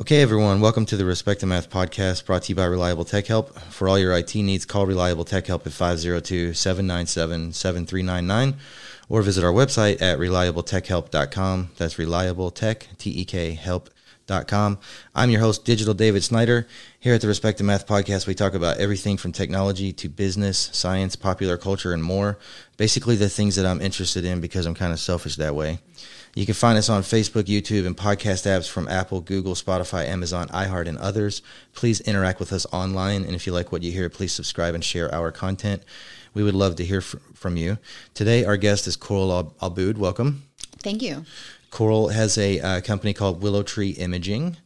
Okay, everyone, welcome to the Respect the Math podcast brought to you by Reliable Tech Help. For all your IT needs, call Reliable Tech Help at 502 797 7399 or visit our website at reliabletekhelp.com. That's reliabletek, T E K, help.com. I'm your host, Digital David Snyder. Here at the Respect the Math podcast, we talk about everything from technology to business, science, popular culture, and more. Basically, the things that I'm interested in because I'm kind of selfish that way. You can find us on Facebook, YouTube, and podcast apps from Apple, Google, Spotify, Amazon, iHeart, and others. Please interact with us online. And if you like what you hear, please subscribe and share our content. We would love to hear from you. Today, our guest is Coral Al- Abood. Welcome. Thank you. Coral has a uh, company called Willow Tree Imaging,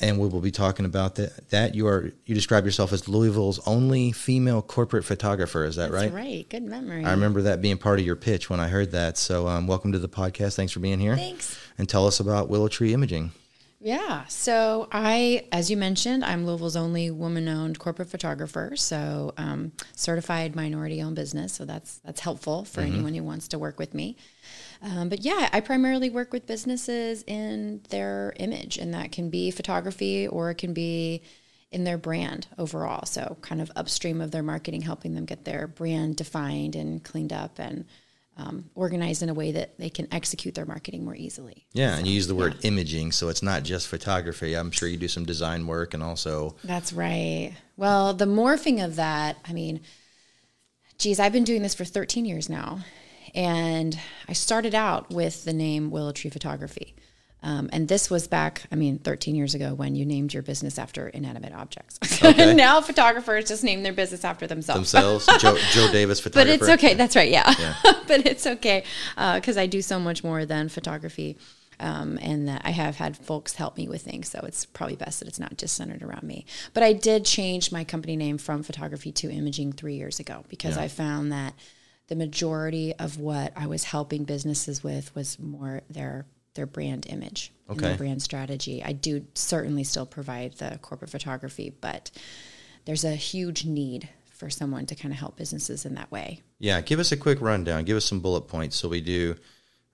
and we will be talking about that. That you are you describe yourself as Louisville's only female corporate photographer. Is that That's right? right. Good memory. I remember that being part of your pitch when I heard that. So, um, welcome to the podcast. Thanks for being here. Thanks. And tell us about Willow Tree Imaging. Yeah. So I, as you mentioned, I'm Louisville's only woman-owned corporate photographer. So um, certified minority-owned business. So that's that's helpful for anyone who wants to work with me. Um, but yeah, I primarily work with businesses in their image, and that can be photography or it can be in their brand overall. So kind of upstream of their marketing, helping them get their brand defined and cleaned up and um, organized in a way that they can execute their marketing more easily. Yeah, and you use the word imaging, so it's not just photography. I'm sure you do some design work and also. That's right. Well, the morphing of that, I mean, geez, I've been doing this for 13 years now. And I started out with the name Willow Tree Photography. Um, and this was back, I mean, 13 years ago when you named your business after inanimate objects. Okay. now photographers just name their business after themselves. Themselves, Joe, Joe Davis but it's okay. That's right. Yeah. but it's okay because I do so much more than photography. Um, and that I have had folks help me with things, so it's probably best that it's not just centered around me. But I did change my company name from photography to imaging three years ago because Yeah. I found that the majority of what I was helping businesses with was more their their brand image and Okay. their brand strategy. I do certainly still provide the corporate photography, but there's a huge need for someone to kind of help businesses in that way. Yeah, give us a quick rundown. Give us some bullet points. So we do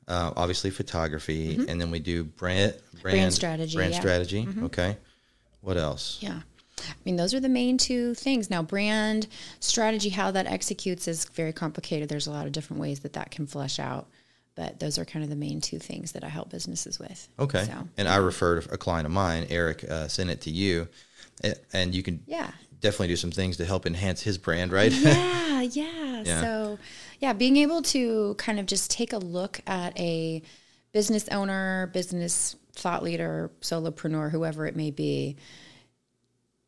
uh, obviously photography, and then we do brand brand, Mm-hmm. strategy, Brand yeah. strategy. Okay. What else? Yeah. I mean, those are the main two things. Now, brand strategy, how that executes is very complicated. There's a lot of different ways that that can flesh out, but those are kind of the main two things that I help businesses with. Okay. So, And I referred a client of mine, Eric, uh, sent it to you, and you can yeah. definitely do some things to help enhance his brand, right? Yeah, yeah. Yeah. So, yeah, being able to kind of just take a look at a business owner, business thought leader, solopreneur, whoever it may be,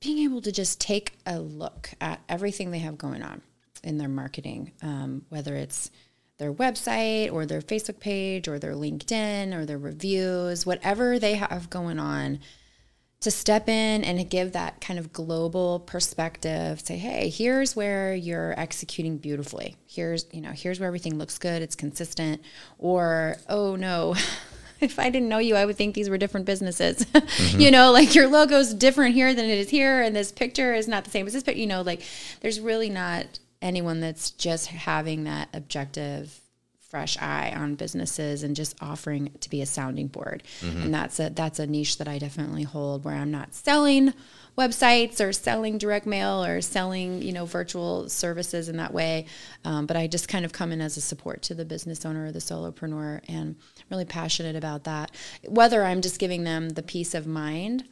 being able to just take a look at everything they have going on in their marketing, um, whether it's their website or their Facebook page or their LinkedIn or their reviews, whatever they have going on, to step in and give that kind of global perspective say hey here's where you're executing beautifully. Here's you know here's where everything looks good it's consistent or oh no if i didn't know you i would think these were different businesses. Mm-hmm. You know like your logo's different here than it is here and this picture is not the same as this picture you know like there's really not anyone that's just having that objective fresh eye on businesses and just offering to be a sounding board. Mm-hmm. And that's a that's a niche that I definitely hold where I'm not selling websites or selling direct mail or selling you know virtual services in that way. Um, but i just kind of come in as a support to the business owner or the solopreneur and really passionate about that. Whether i'm just giving them the peace of mind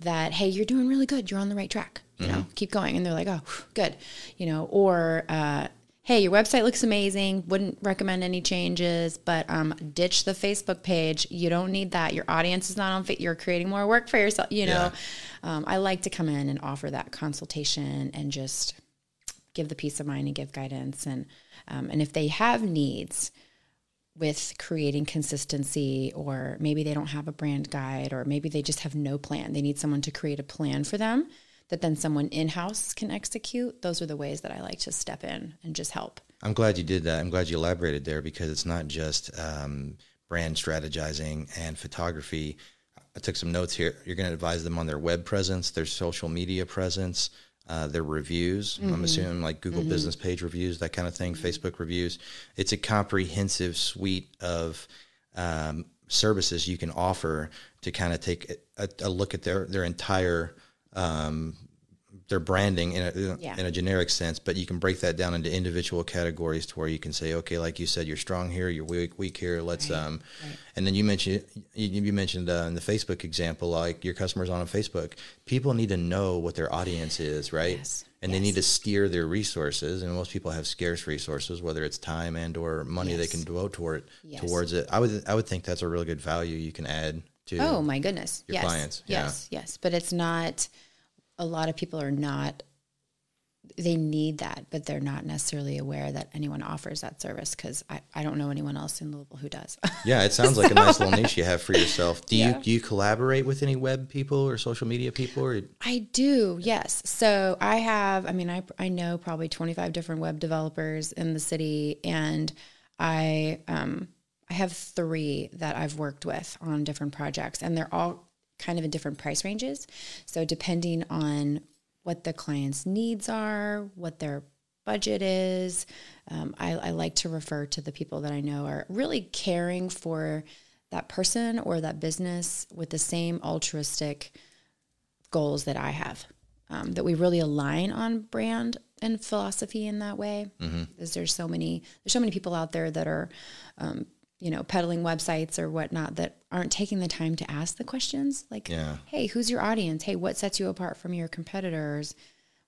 that hey you're doing really good. You're on the right track. You know keep going. And they're like oh good. You know or uh, hey your website looks amazing. Wouldn't recommend any changes but um, ditch the facebook page. You don't need that. Your audience is not on fit you're creating more work for yourself you know? Um, i like to come in and offer that consultation and just give the peace of mind and give guidance and um, and if they have needs with creating consistency or maybe they don't have a brand guide or maybe they just have no plan they need someone to create a plan for them that then someone in-house can execute those are the ways that i like to step in and just help I'm glad you did that. I'm glad you elaborated there because it's not just um, brand strategizing and photography. I took some notes here. You're going to advise them on their web presence, their social media presence, uh, their reviews. I'm assuming like Google Business Page reviews, that kind of thing, Facebook reviews. It's a comprehensive suite of um, services you can offer to kind of take a, a look at their their entire um, their branding in a, Yeah. in a generic sense, but you can break that down into individual categories to where you can say, okay, like you said, you're strong here, you're weak, weak here. Let's, Right, um, right. and then you mentioned you, you mentioned uh, in the Facebook example, like your customers on Facebook. People need to know what their audience is, right? Yes, And they need to steer their resources. And most people have scarce resources, whether it's time and or money they can devote toward Yes. towards it. I would I would think that's a really good value you can add to. Oh my goodness. your yes. clients, yeah. Yes. Yes. But it's not a lot of people are not they need that, but they're not necessarily aware that anyone offers that service because I, I don't know anyone else in Louisville who does. Yeah, it sounds like a nice little niche you have for yourself. Do Yeah. you do you collaborate with any web people or social media people or I do, yes. So I have, I mean, I, I know probably 25 different web developers in the city, and I, um, I have three that I've worked with on different projects, and they're all kind of in different price ranges. So depending on what the client's needs are, what their budget is, um, I, I like to refer to the people that I know are really caring for that person or that business with the same altruistic goals that I have. Um, that we really align on brand and philosophy in that way. Because there's so many there's so many people out there that are, um, you know, peddling websites or whatnot that aren't taking the time to ask the questions like, Yeah. hey, who's your audience? Hey, what sets you apart from your competitors?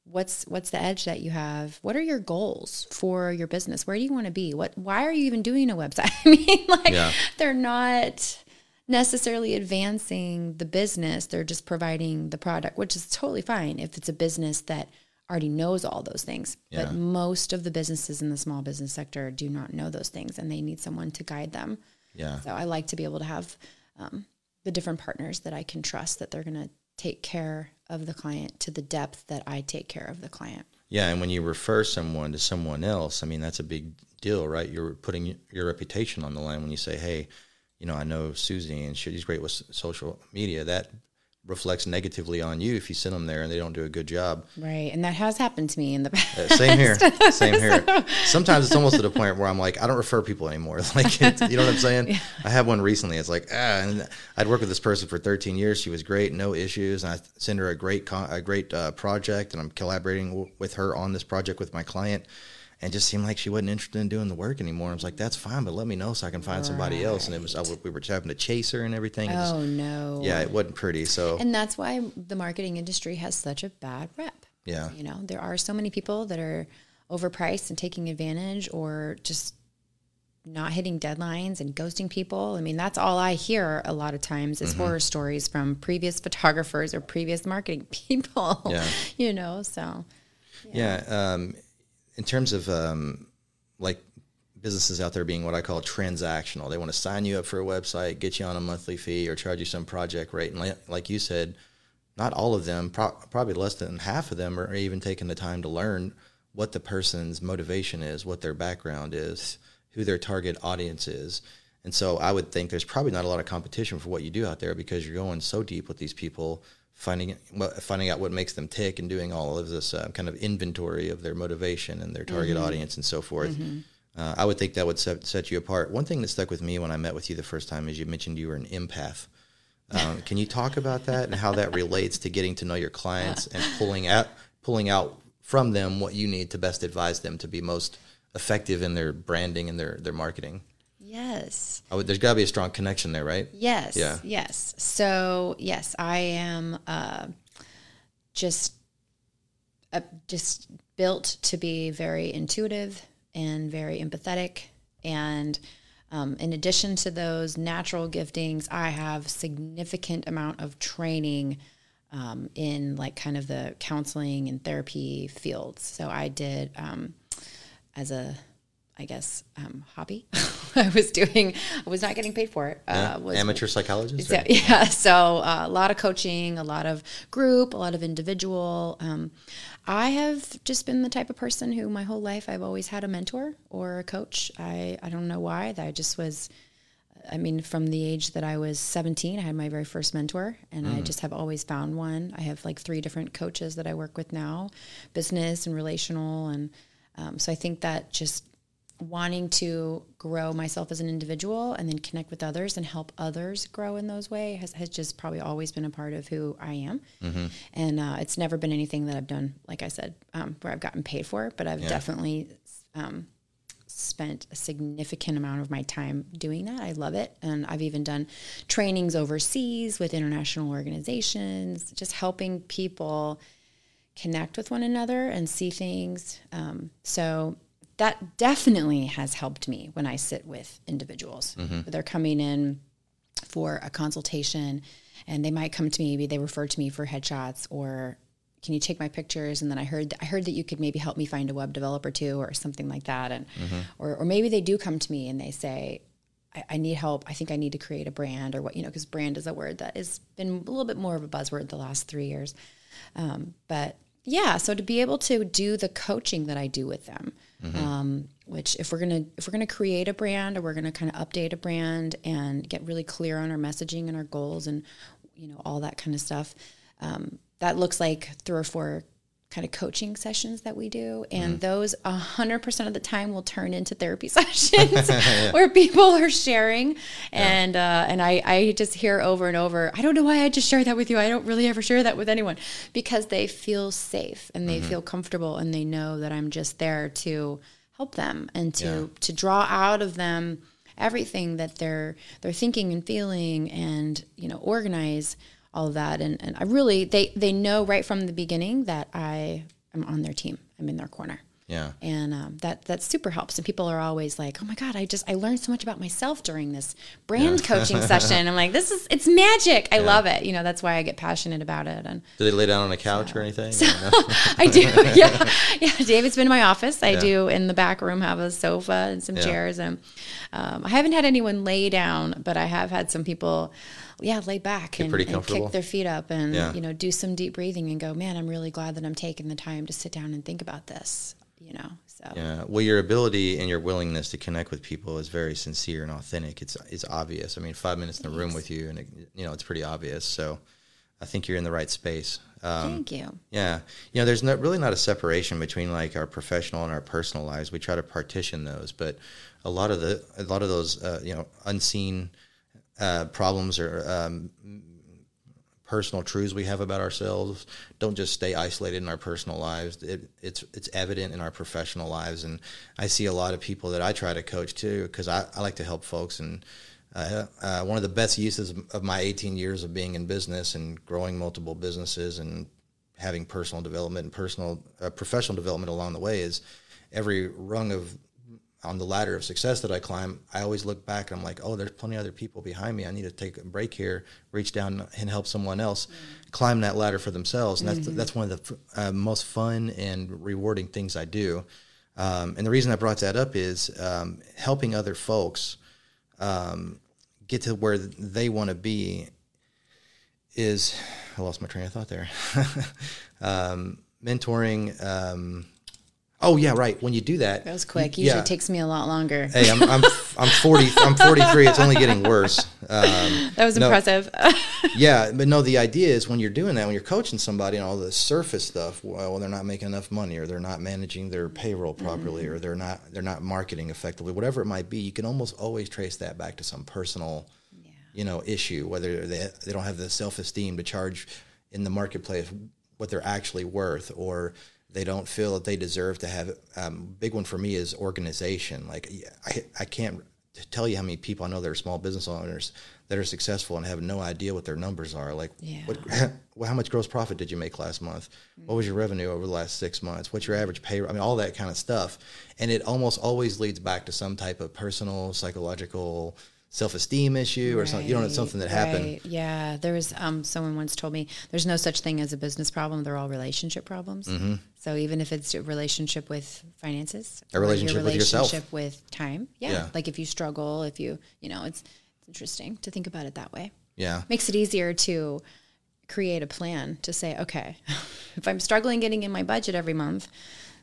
What's what's the edge that you have? What are your goals for your business? Where do you want to be? What why are you even doing a website? I mean, like Yeah. they're not necessarily advancing the business. They're just providing the product, which is totally fine if it's a business that already knows all those things. Yeah. But most of the businesses in the small business sector do not know those things and they need someone to guide them. yeah. So I like to be able to have um, the different partners that I can trust that they're going to take care of the client to the depth that I take care of the client. Yeah, and when you refer someone to someone else, I mean that's a big deal, right? You're putting your reputation on the line when you say, "Hey, you know, I know Susie and she's great with social media." That reflects negatively on you if you send them there and they don't do a good job. Right. And that has happened to me in the past. Uh, same here, same here. Sometimes it's almost to the point where I'm like, I don't refer people anymore. Like, it, you know what I'm saying? I had one recently. It's like, ah, and I'd worked with this person for 13 years. She was great, no issues, and I send her a great, con- a great uh, project, and I'm collaborating w- with her on this project with my client. And just seemed like she wasn't interested in doing the work anymore. I was like, "That's fine, but let me know so I can find somebody else." And it was I, w- we were having to chase her and everything. And It just- Oh, no. yeah, it wasn't pretty. So And that's why the marketing industry has such a bad rep. yeah, You know, there are so many people that are overpriced and taking advantage or just not hitting deadlines and ghosting people. I mean, that's all I hear a lot of times Mm-hmm. is horror stories from previous photographers or previous marketing people. Yeah. You know, so Yeah. Um, in terms of um, like businesses out there being what I call transactional, they want to sign you up for a website, get you on a monthly fee, or charge you some project rate. And like, like you said, not all of them, pro- probably less than half of them, are even taking the time to learn what the person's motivation is, what their background is, who their target audience is. And so I would think there's probably not a lot of competition for what you do out there because you're going so deep with these people, finding what- finding out what makes them tick and doing all of this uh, kind of inventory of their motivation and their target audience and so forth. Uh, I would think that would set, set you apart. One thing that stuck with me when I met with you the first time is you mentioned you were an empath. Um, can you talk about that and how that relates to getting to know your clients and pulling out pulling out from them what you need to best advise them to be most effective in their branding and their their marketing? Yes. Would, there's got to be a strong connection there, right? Yes. Yeah. Yes. So yes, I am uh, just uh, just built to be very intuitive and very empathetic. And um, in addition to those natural giftings, I have significant amount of training um, in like kind of the counseling and therapy fields. So I did um, as a I guess um, hobby. I was doing. I was not getting paid for it. Yeah. Uh, was Amateur psychologist. so, yeah, so uh, a lot of coaching, a lot of group, a lot of individual. Um, I have just been the type of person who my whole life I've always had a mentor or a coach. I, I don't know why. That I just was, I mean, from the age that I was 17, I had my very first mentor, and I just have always found one. I have like three different coaches that I work with now business and relational. And um, so I think that just wanting to grow myself as an individual and then connect with others and help others grow in those ways has, has just probably always been a part of who I am. Mm-hmm. And uh, it's never been anything that I've done, like I said, um, where I've gotten paid for, but I've Yeah. definitely um, spent a significant amount of my time doing that. I love it. And I've even done trainings overseas with international organizations, just helping people connect with one another and see things. Um, so that definitely has helped me when I sit with individuals. They're coming in for a consultation and they might come to me, maybe they refer to me for headshots or can you take my pictures? And then I heard, I heard that you could maybe help me find a web developer too, or something like that. And, or, or maybe they do come to me and they say, I, I need help. I think I need to create a brand or what, you know, because brand is a word that has been a little bit more of a buzzword the last three years. Um, but yeah, so to be able to do the coaching that I do with them, um, which if we're gonna if we're gonna create a brand or we're gonna kind of update a brand and get really clear on our messaging and our goals and you know all that kind of stuff, um, that looks like three or four kind of coaching sessions that we do and those 100% of the time will turn into therapy sessions where people are sharing. And uh, and I, I just hear over and over i don't know why i just share that with you. I don't really ever share that with anyone. Because they feel safe and they feel comfortable and they know that i'm just there to help them and to Yeah. to draw out of them everything that they're they're thinking and feeling and you know organize all of that and, and i really they they know right from the beginning that i am on their team i'm in their corner Yeah. and um, that that super helps and people are always like oh my god i just i learned so much about myself during this brand coaching session i'm like this is it's magic i love it you know that's why i get passionate about it and Do they lay down on a couch or anything? Or no? I do. Yeah. Yeah. David's been in my office. I Yeah. do in the back room have a sofa and some Yeah. chairs. And um, I haven't had anyone lay down, but I have had some people, yeah, lay back and, pretty and kick their feet up and, Yeah. you know, do some deep breathing and go, man, I'm really glad that I'm taking the time to sit down and think about this, you know? So, Yeah. Well, your ability and your willingness to connect with people is very sincere and authentic. It's it's obvious. I mean, five minutes in the room with you, and it, you know, it's pretty obvious. So, I think you're in the right space. Um, thank you. yeah, you know, there's not really not a separation between like our professional and our personal lives. We try to partition those, but a lot of the a lot of those uh, you know unseen uh, problems or um, personal truths we have about ourselves don't just stay isolated in our personal lives. It, it's it's evident in our professional lives, and I see a lot of people that I try to coach too because I, I like to help folks. And uh, uh, one of the best uses of my 18 years of being in business and growing multiple businesses and having personal development and personal uh, professional development along the way is every rung of on the ladder of success that I climb, I always look back and I'm like, oh, there's plenty of other people behind me. I need to take a break here, reach down and help someone else climb that ladder for themselves. And that's that's one of the uh, most fun and rewarding things I do. Um, and the reason I brought that up is um, helping other folks um, get to where they want to be is I lost my train of thought there. um, mentoring. Oh yeah, right. When you do that, That was quick. Usually it takes me a lot longer. Hey, I'm I'm I'm forty. I'm forty three. It's only getting worse. Um, that was no. impressive. yeah, but no. The idea is when you're doing that, when you're coaching somebody and all the surface stuff, well, they're not making enough money, or they're not managing their payroll properly, or they're not they're not marketing effectively. Whatever it might be, you can almost always trace that back to some personal, you know, issue. Whether they they don't have the self esteem to charge in the marketplace what they're actually worth, or they don't feel that they deserve to have. Um, big one for me is organization. Like I I can't tell you how many people I know that are small business owners that are successful and have no idea what their numbers are. Like, Yeah. what, how much gross profit did you make last month? What was your revenue over the last six months? What's your average pay? I mean, all that kind of stuff. And it almost always leads back to some type of personal, psychological, self-esteem issue or something. You know, it's something that happened. Right. Yeah, there was um, someone once told me there's no such thing as a business problem. They're all relationship problems. Mm-hmm. So even if it's a relationship with finances, A relationship your with yourself. relationship with time, yeah. Yeah. Like if you struggle, if you, you know, it's, it's interesting to think about it that way. Yeah. Makes it easier to create a plan to say, okay, if I'm struggling getting in my budget every month,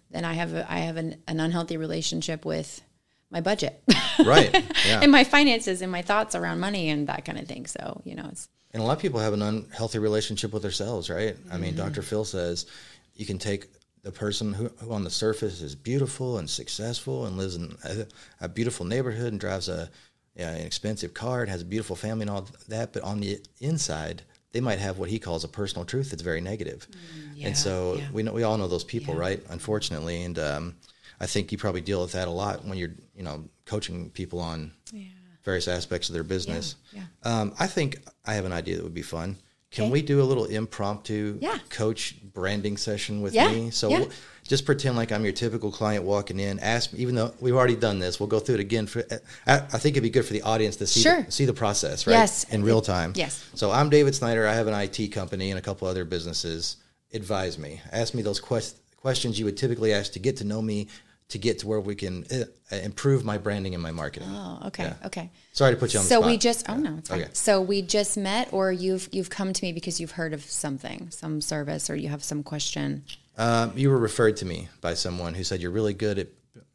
then I have a, I have an, an unhealthy relationship with my budget Right. Yeah. and my finances and my thoughts around money and that kind of thing. So, you know, it's And a lot of people have an unhealthy relationship with themselves, right? I mean, Mm-hmm. Dr. Phil says you can take the person who, who on the surface is beautiful and successful and lives in a, a beautiful neighborhood and drives a yeah, an expensive car and has a beautiful family and all that, but on the inside, they might have what he calls a personal truth that's very negative. yeah, and so yeah. we know we all know those people, Yeah. right? Unfortunately, and um, I think you probably deal with that a lot when you're you know coaching people on Yeah. various aspects of their business. yeah. Um, I think I have an idea that would be fun. Can Okay. we do a little impromptu Yeah. coach branding session with Yeah, me? So yeah. we'll- just pretend like I'm your typical client walking in. Ask even though we've already done this, we'll go through it again. For I, I think it'd be good for the audience to see Sure. the, see the process, right? Yes. in real time. Yes. So I'm David Snyder. I have an IT company and a couple other businesses. Advise me. Ask me those quest- questions you would typically ask to get to know me, to get to where we can uh, improve my branding and my marketing. Oh, okay, Yeah. okay. Sorry to put you on the So we just oh no, it's fine. Okay. So we just met, or you've you've come to me because you've heard of something, some service, or you have some question. Um, you were referred to me by someone who said you're really good at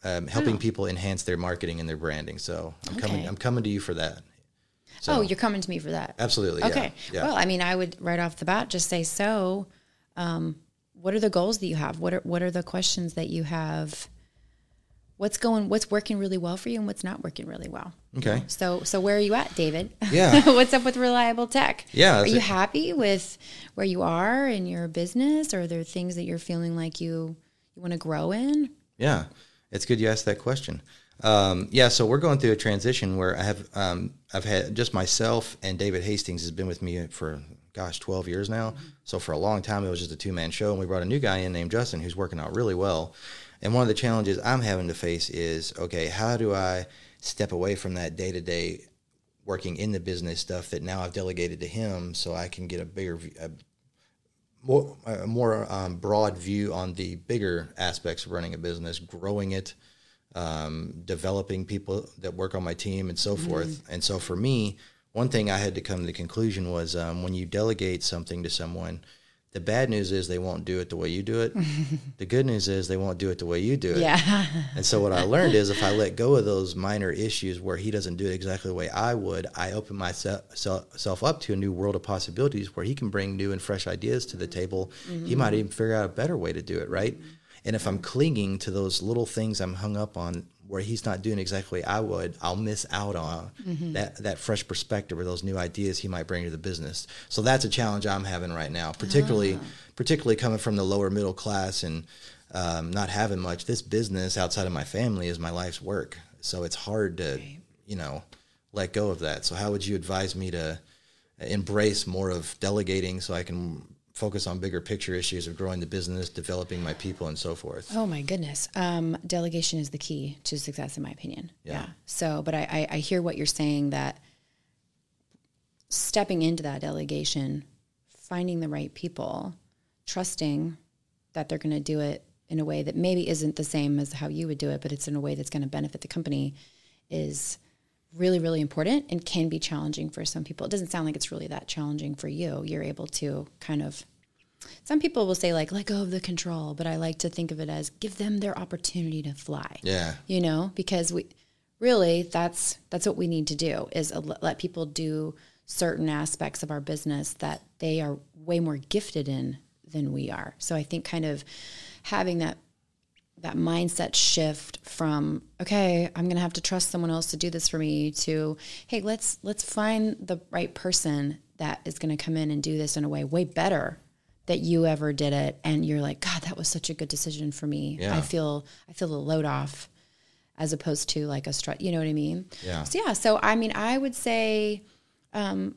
um, helping Oh. people enhance their marketing and their branding. So I'm coming. I'm coming to you for that. So, oh, you're coming to me for that. absolutely. yeah, Okay. Yeah. Well, I mean, I would right off the bat just say so. Um, what are the goals that you have? What are what are the questions that you have? What's going? What's working really well for you, and what's not working really well? Okay. So so where are you at, David? Yeah. what's up with reliable tech? Yeah, Are you a- happy with where you are in your business, or are there things that you're feeling like you you want to grow in? Yeah, it's good you asked that question. Um, yeah, so we're going through a transition where I have um, I've had just myself and David Hastings has been with me for gosh twelve years now. So for a long time it was just a two man show, and we brought a new guy in named Justin who's working out really well. And one of the challenges I'm having to face is okay, how do I step away from that day to day working in the business stuff that now I've delegated to him, so I can get a bigger a more a more um, broad view on the bigger aspects of running a business, growing it, um, developing people that work on my team, and so forth. And so for me, one thing I had to come to the conclusion was um, when you delegate something to someone. The bad news is they won't do it the way you do it. the good news is they won't do it the way you do it. Yeah. And so what I learned is if I let go of those minor issues where he doesn't do it exactly the way I would, I open myself up to a new world of possibilities where he can bring new and fresh ideas to the table. He mm-hmm. might even figure out a better way to do it, right? And if I'm clinging to those little things I'm hung up on where he's not doing exactly I would, I'll miss out on that that fresh perspective or those new ideas he might bring to the business. So that's a challenge I'm having right now, particularly particularly coming from the lower middle class and um, not having much. This business outside of my family is my life's work, so it's hard to you know let go of that. So how would you advise me to embrace more of delegating so I can focus on bigger picture issues of growing the business, developing my people, and so forth? Oh my goodness. Um, delegation is the key to success, in my opinion. Yeah. So, but I, I, I hear what you're saying that stepping into that delegation, finding the right people, trusting that they're going to do it in a way that maybe isn't the same as how you would do it, but it's in a way that's going to benefit the company is really, really important and can be challenging for some people. It doesn't sound like it's really that challenging for you. You're able to kind of some people will say like let go of the control, but I like to think of it as give them their opportunity to fly. Yeah, You know, because we really that's that's what we need to do is a- let people do certain aspects of our business that they are way more gifted in than we are. So I think kind of having that that mindset shift from okay i'm going to have to trust someone else to do this for me to hey let's let's find the right person that is going to come in and do this in a way way better that you ever did it and you're like god that was such a good decision for me Yeah. i feel i feel the load off as opposed to like a strut you know what i mean Yeah. so yeah so i mean i would say um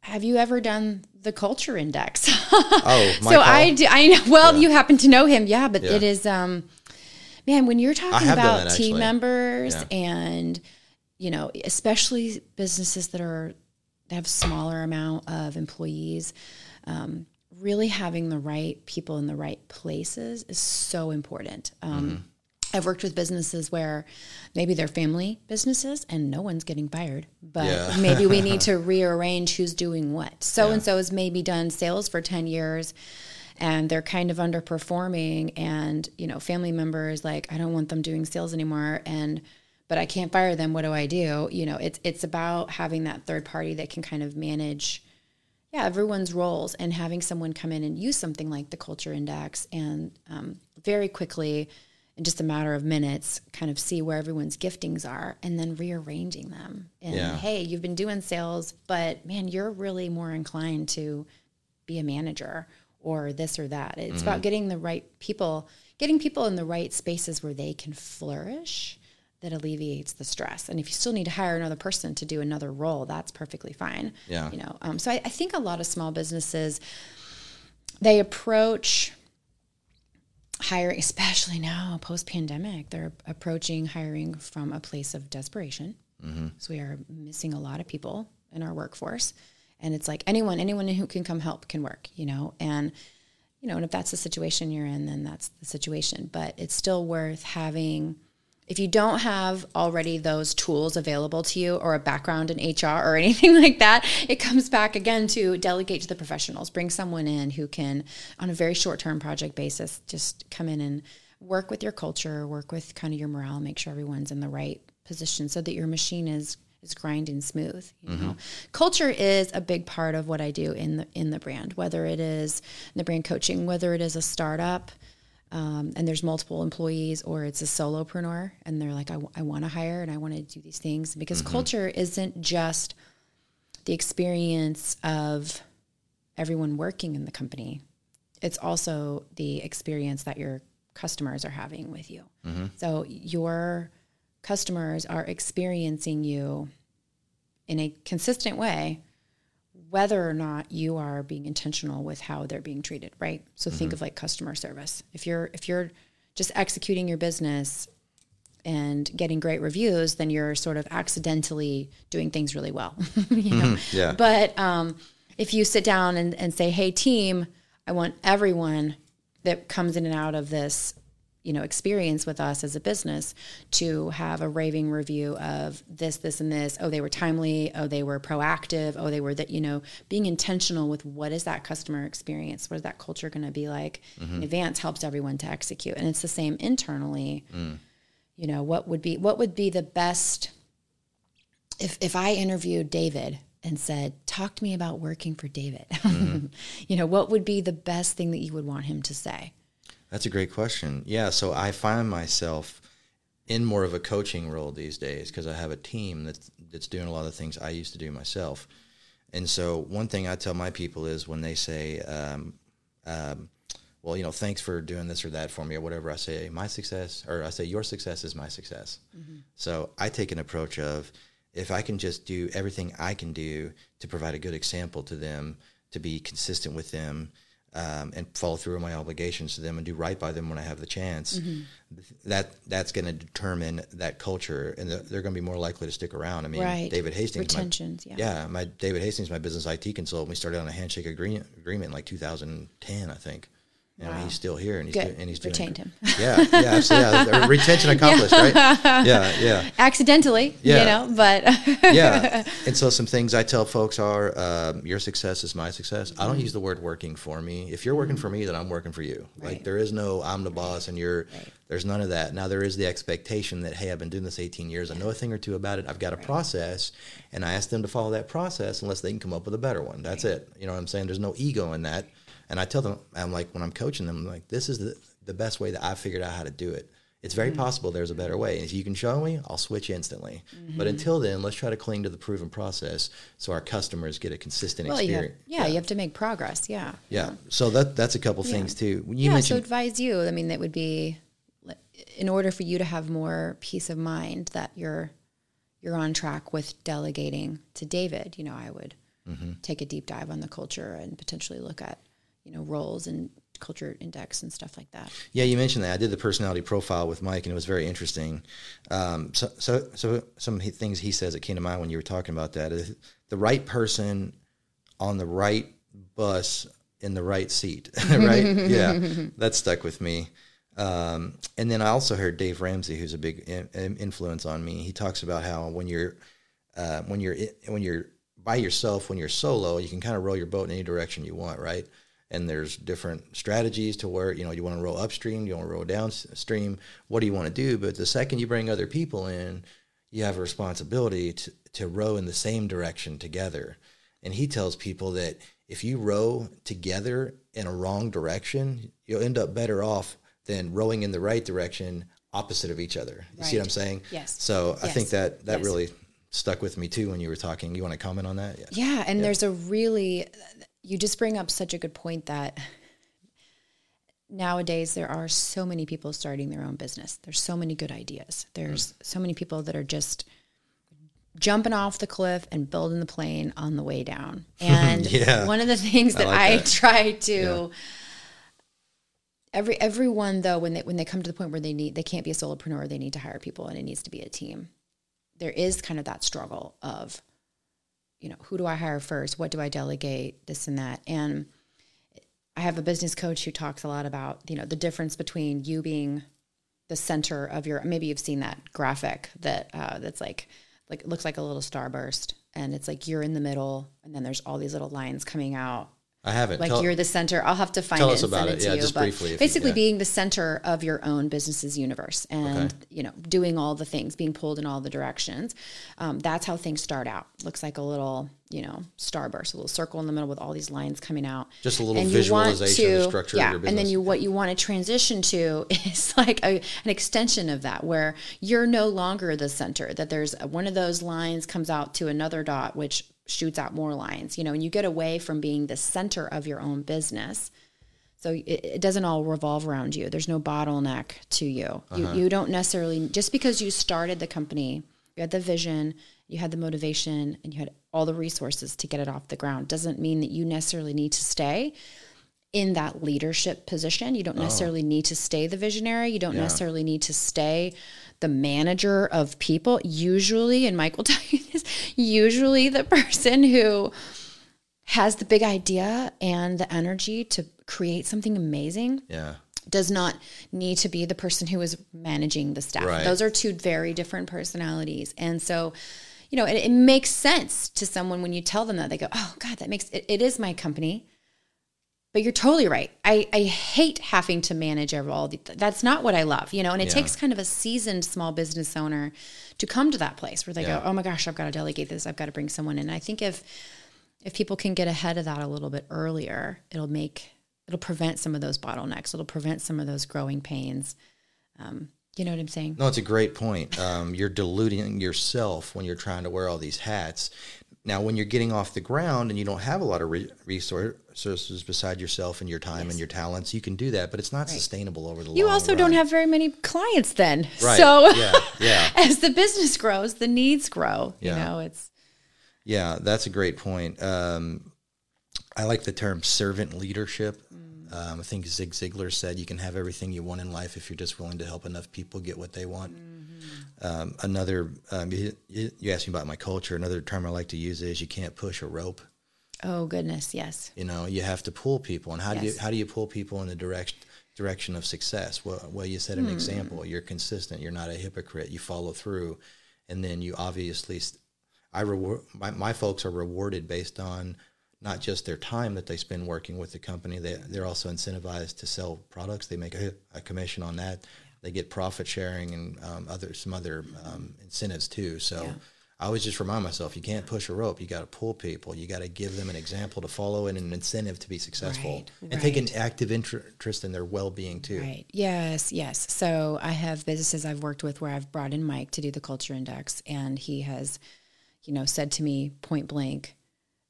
have you ever done the culture index Oh, my so? I do, I know. Well, you happen to know him, yeah. But Yeah. it is, um, man, when you're talking about that, team members Yeah. and you know, especially businesses that are that have smaller amount of employees, um, really having the right people in the right places is so important. Um, Mm-hmm. I've worked with businesses where maybe they're family businesses and no one's getting fired, but Yeah. maybe we need to rearrange who's doing what. So and so has maybe done sales for 10 years and they're kind of underperforming and, you know, family members like I don't want them doing sales anymore and but I can't fire them. What do I do? You know, it's it's about having that third party that can kind of manage yeah, everyone's roles and having someone come in and use something like the culture index and um, very quickly, in just a matter of minutes, kind of see where everyone's giftings are and then rearranging them. And Yeah. hey, you've been doing sales, but man, you're really more inclined to be a manager or this or that. It's about getting the right people, getting people in the right spaces where they can flourish that alleviates the stress. And if you still need to hire another person to do another role, that's perfectly fine. Yeah. You know, um, so I, I think a lot of small businesses, they approach hiring, especially now post pandemic, they're approaching hiring from a place of desperation. Mm-hmm. So we are missing a lot of people in our workforce. And it's like anyone, anyone who can come help can work, you know, and you know, and if that's the situation you're in, then that's the situation. But it's still worth having if you don't have already those tools available to you or a background in HR or anything like that, it comes back again to delegate to the professionals. Bring someone in who can, on a very short term project basis, just come in and work with your culture, work with kind of your morale, make sure everyone's in the right position so that your machine is is grinding smooth. You mm-hmm. know, culture is a big part of what I do in the in the brand, whether it is the brand coaching, whether it is a startup um, and there's multiple employees or it's a solopreneur and they're like, I, want to hire and I want to do these things because culture isn't just the experience of everyone working in the company. It's also the experience that your customers are having with you. So your customers are experiencing you in a consistent way whether or not you are being intentional with how they're being treated right? So think of like customer service. If you're if you're just executing your business and getting great reviews then you're sort of accidentally doing things really well you know? Yeah. but um, if you sit down and, and say hey team i want everyone that comes in and out of this you know experience with us as a business to have a raving review of this this and this. Oh they were timely. Oh they were proactive. Oh they were that you know being intentional with what is that customer experience? What is that culture going to be like? Mm-hmm. In advance helps everyone to execute. And it's the same internally. Mm. You know what would be what would be the best if if i interviewed david and said talk to me about working for david. Mm-hmm. You know what would be the best thing that you would want him to say That's a great question. Yeah, so I find myself in more of a coaching role these days because I have a team that's that's doing a lot of things I used to do myself. And so one thing I tell my people is when they say, um, um, "Well, you know, thanks for doing this or that for me or whatever," I say, "My success," or I say, "Your success is my success." So I take an approach of if I can just do everything I can do to provide a good example to them, to be consistent with them, um, and follow through on my obligations to them and do right by them when I have the chance, that that's going to determine that culture, and they're, they're going to be more likely to stick around. I mean, Right. David Hastings, my- yeah. yeah, my David Hastings, my business IT consultant. We started on a handshake agreement agreement in like 2010, I think. And Wow. he's still here, and he's Good. do, and he's Retained doing, him. Yeah, yeah, absolutely. Yeah. Retention accomplished, right? Yeah, yeah accidentally, Yeah. you know, but yeah. And so some things I tell folks are um, your success is my success. I don't use the word working for me. If you're working for me, then I'm working for you. Like there is no I'm the boss and you're there's none of that. Now there is the expectation that hey, I've been doing this 18 years. I know a thing or two about it. I've got a process and I ask them to follow that process unless they can come up with a better one. That's it. You know what I'm saying? There's no ego in that. And I tell them I'm like when I'm coaching them I'm like this is the the best way that I've figured out how to do it. It's very possible there's a better way. And if you can show me, I'll switch instantly. But until then, let's try to cling to the proven process so our customers get a consistent well, you have, experience. yeah, you have to make progress. Yeah. yeah. So that that's a couple things too. When you yeah. So advise you. I mean, that would be in order for you to have more peace of mind that you're you're on track with delegating to David. You know, I would Mm-hmm. take a deep dive on the culture and potentially look at you know roles and culture index and stuff like that. Yeah, you mentioned that. I did the personality profile with Mike, and it was very interesting. Um, so, so, so some things he says that came to mind when you were talking about that is the right person on the right bus in the right seat, right? yeah, that stuck with me. Um, and then I also heard Dave Ramsey, who's a big in, in- influence on me. He talks about how when you're uh, when you're when you're by yourself, when you're solo, you can kind of row your boat in any direction you want, right? And there's different strategies to where you know you want to row upstream, you want to row downstream. What do you want to do? But the second you bring other people in, you have a responsibility to to row in the same direction together. And he tells people that if you row together in a wrong direction, you'll end up better off than rowing in the right direction opposite of each other. You see what I'm saying? Yes. So I think that that Yes. really stuck with me too when you were talking. You want to comment on that? Yeah. Yeah, and there's a really you just bring up such a good point that nowadays there are so many people starting their own business. There's so many good ideas. There's so many people that are just jumping off the cliff and building the plane on the way down. And Yeah. one of the things that like I, that. try to every everyone though when they when they come to the point where they need they can't be a solopreneur, they need to hire people and it needs to be a team. There is kind of that struggle of you know, who do I hire first? What do I delegate? This and that. And I have a business coach who talks a lot about, you know, the difference between you being the center of your maybe you've seen that graphic that uh, that's like like looks like a little starburst and it's like you're in the middle and then there's all these little lines coming out I haven't. like Tell- you're the center. I'll have to find Tell it us and about send it. it to Yeah, you. just but briefly, if you- basically, yeah. being the center of your own business's universe, and Okay. you know, doing all the things, being pulled in all the directions. Um, that's how things start out. Looks like a little, you know, starburst, a little circle in the middle with all these lines coming out. Just a little And visualization of the structure of yeah, and then you what you want to transition to is like a, an extension of that, where you're no longer the center. That there's one of those lines comes out to another dot, which shoots out more lines. You know, and you get away from being the center of your own business. So it, it doesn't all revolve around you. There's no bottleneck to you. You uh-huh. you don't necessarily just because you started the company, you had the vision, you had the motivation, and you had all the resources to get it off the ground. Doesn't mean that you necessarily need to stay in that leadership position. You don't oh. necessarily need to stay the visionary. You don't necessarily need to stay the manager of people. Usually, and Mike will tell you this, usually the person who has the big idea and the energy to create something amazing yeah. does not need to be the person who is managing the staff. Right. Those are two very different personalities. And so, you know, it, it makes sense to someone when you tell them that they go, oh God, that makes it, it is my company. But you're totally right. I, I hate having to manage every- all the, that's not what I love, you know, and it Yeah. takes kind of a seasoned small business owner to come to that place where they Yeah. go, oh my gosh, I've got to delegate this. I've got to bring someone in. I think if, if people can get ahead of that a little bit earlier, it'll make it'll prevent some of those bottlenecks. It'll prevent some of those growing pains. Um, you know what I'm saying? No, it's a great point. Um, you're diluting yourself when you're trying to wear all these hats. Now, when you're getting off the ground and you don't have a lot of re- resources beside yourself and your time and your talents, you can do that, but it's not sustainable over the You long You also run. don't have very many clients then. Right. So yeah, yeah, as the business grows, the needs grow. Yeah. You know, it's yeah. That's a great point. Um, I like the term servant leadership. Mm. Um, I think Zig Ziglar said you can have everything you want in life if you're just willing to help enough people get what they want. Mm-hmm. Um, another, um, you, you asked me about my culture. Another term I like to use is you can't push a rope. oh goodness, yes. You know, you have to pull people, and how do you how do you pull people in the direction direction of success? Well, well, you set an Hmm. example. You're consistent. You're not a hypocrite. You follow through, and then you obviously, I reward my, my folks are rewarded based on not just their time that they spend working with the company. They they're also incentivized to sell products. They make a, a commission on that. They get profit sharing and um, other some other um, incentives too. So. I always just remind myself, you can't push a rope. You got to pull people. You got to give them an example to follow and an incentive to be successful, Right, and take an active interest in their well-being too. Right. Yes, yes. So I have businesses I've worked with where I've brought in Mike to do the culture index and he has, you know, said to me point blank,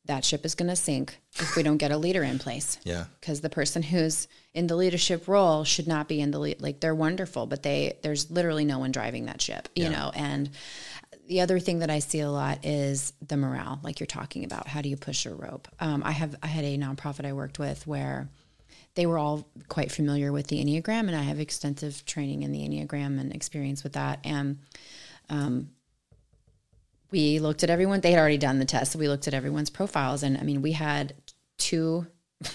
that ship is going to sink if we don't get a leader in place. Yeah, because the person who's in the leadership role should not be in the lead. Like they're wonderful, but they there's literally no one driving that ship, you know. And the other thing that I see a lot is the morale, like you're talking about. How do you push a rope? Um, I have I had a nonprofit I worked with where they were all quite familiar with the enneagram, and I have extensive training in the enneagram and experience with that. And um, we looked at everyone. They had already done the test, so we looked at everyone's profiles, and I mean, we had two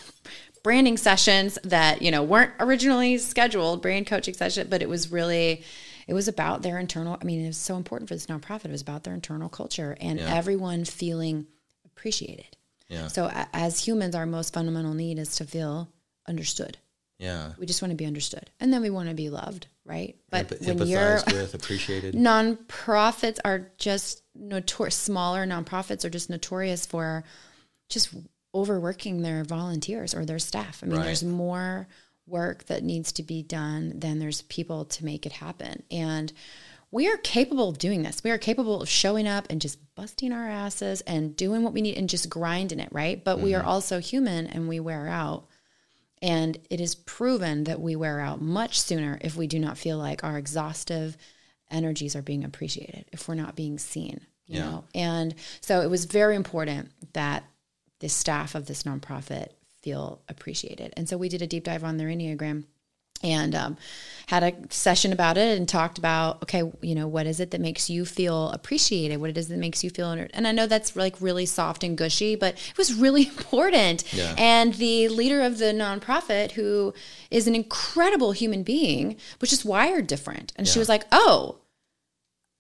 branding sessions that you know weren't originally scheduled brand coaching session but it was really it was about their internal i mean it was so important for this nonprofit it was about their internal culture and Yeah. everyone feeling appreciated yeah, so a- as humans our most fundamental need is to feel understood yeah. we just want to be understood and then we want to be loved right but Emp- when you're with, appreciated. nonprofits are just notorious smaller nonprofits are just notorious for just overworking their volunteers or their staff. I mean, Right. there's more work that needs to be done than there's people to make it happen. And we are capable of doing this. We are capable of showing up and just busting our asses and doing what we need and just grinding it, right? But we are mm-hmm. also human and we wear out. And it is proven that we wear out much sooner if we do not feel like our exhaustive energies are being appreciated, if we're not being seen, you Yeah. know? And so it was very important that the staff of this nonprofit feel appreciated. And so we did a deep dive on their Enneagram and um, had a session about it and talked about okay you know what is it that makes you feel appreciated? What it is that makes you feel and i know that's like really soft and gushy but it was really important. Yeah. and the leader of the nonprofit who is an incredible human being was just wired different. And she was like oh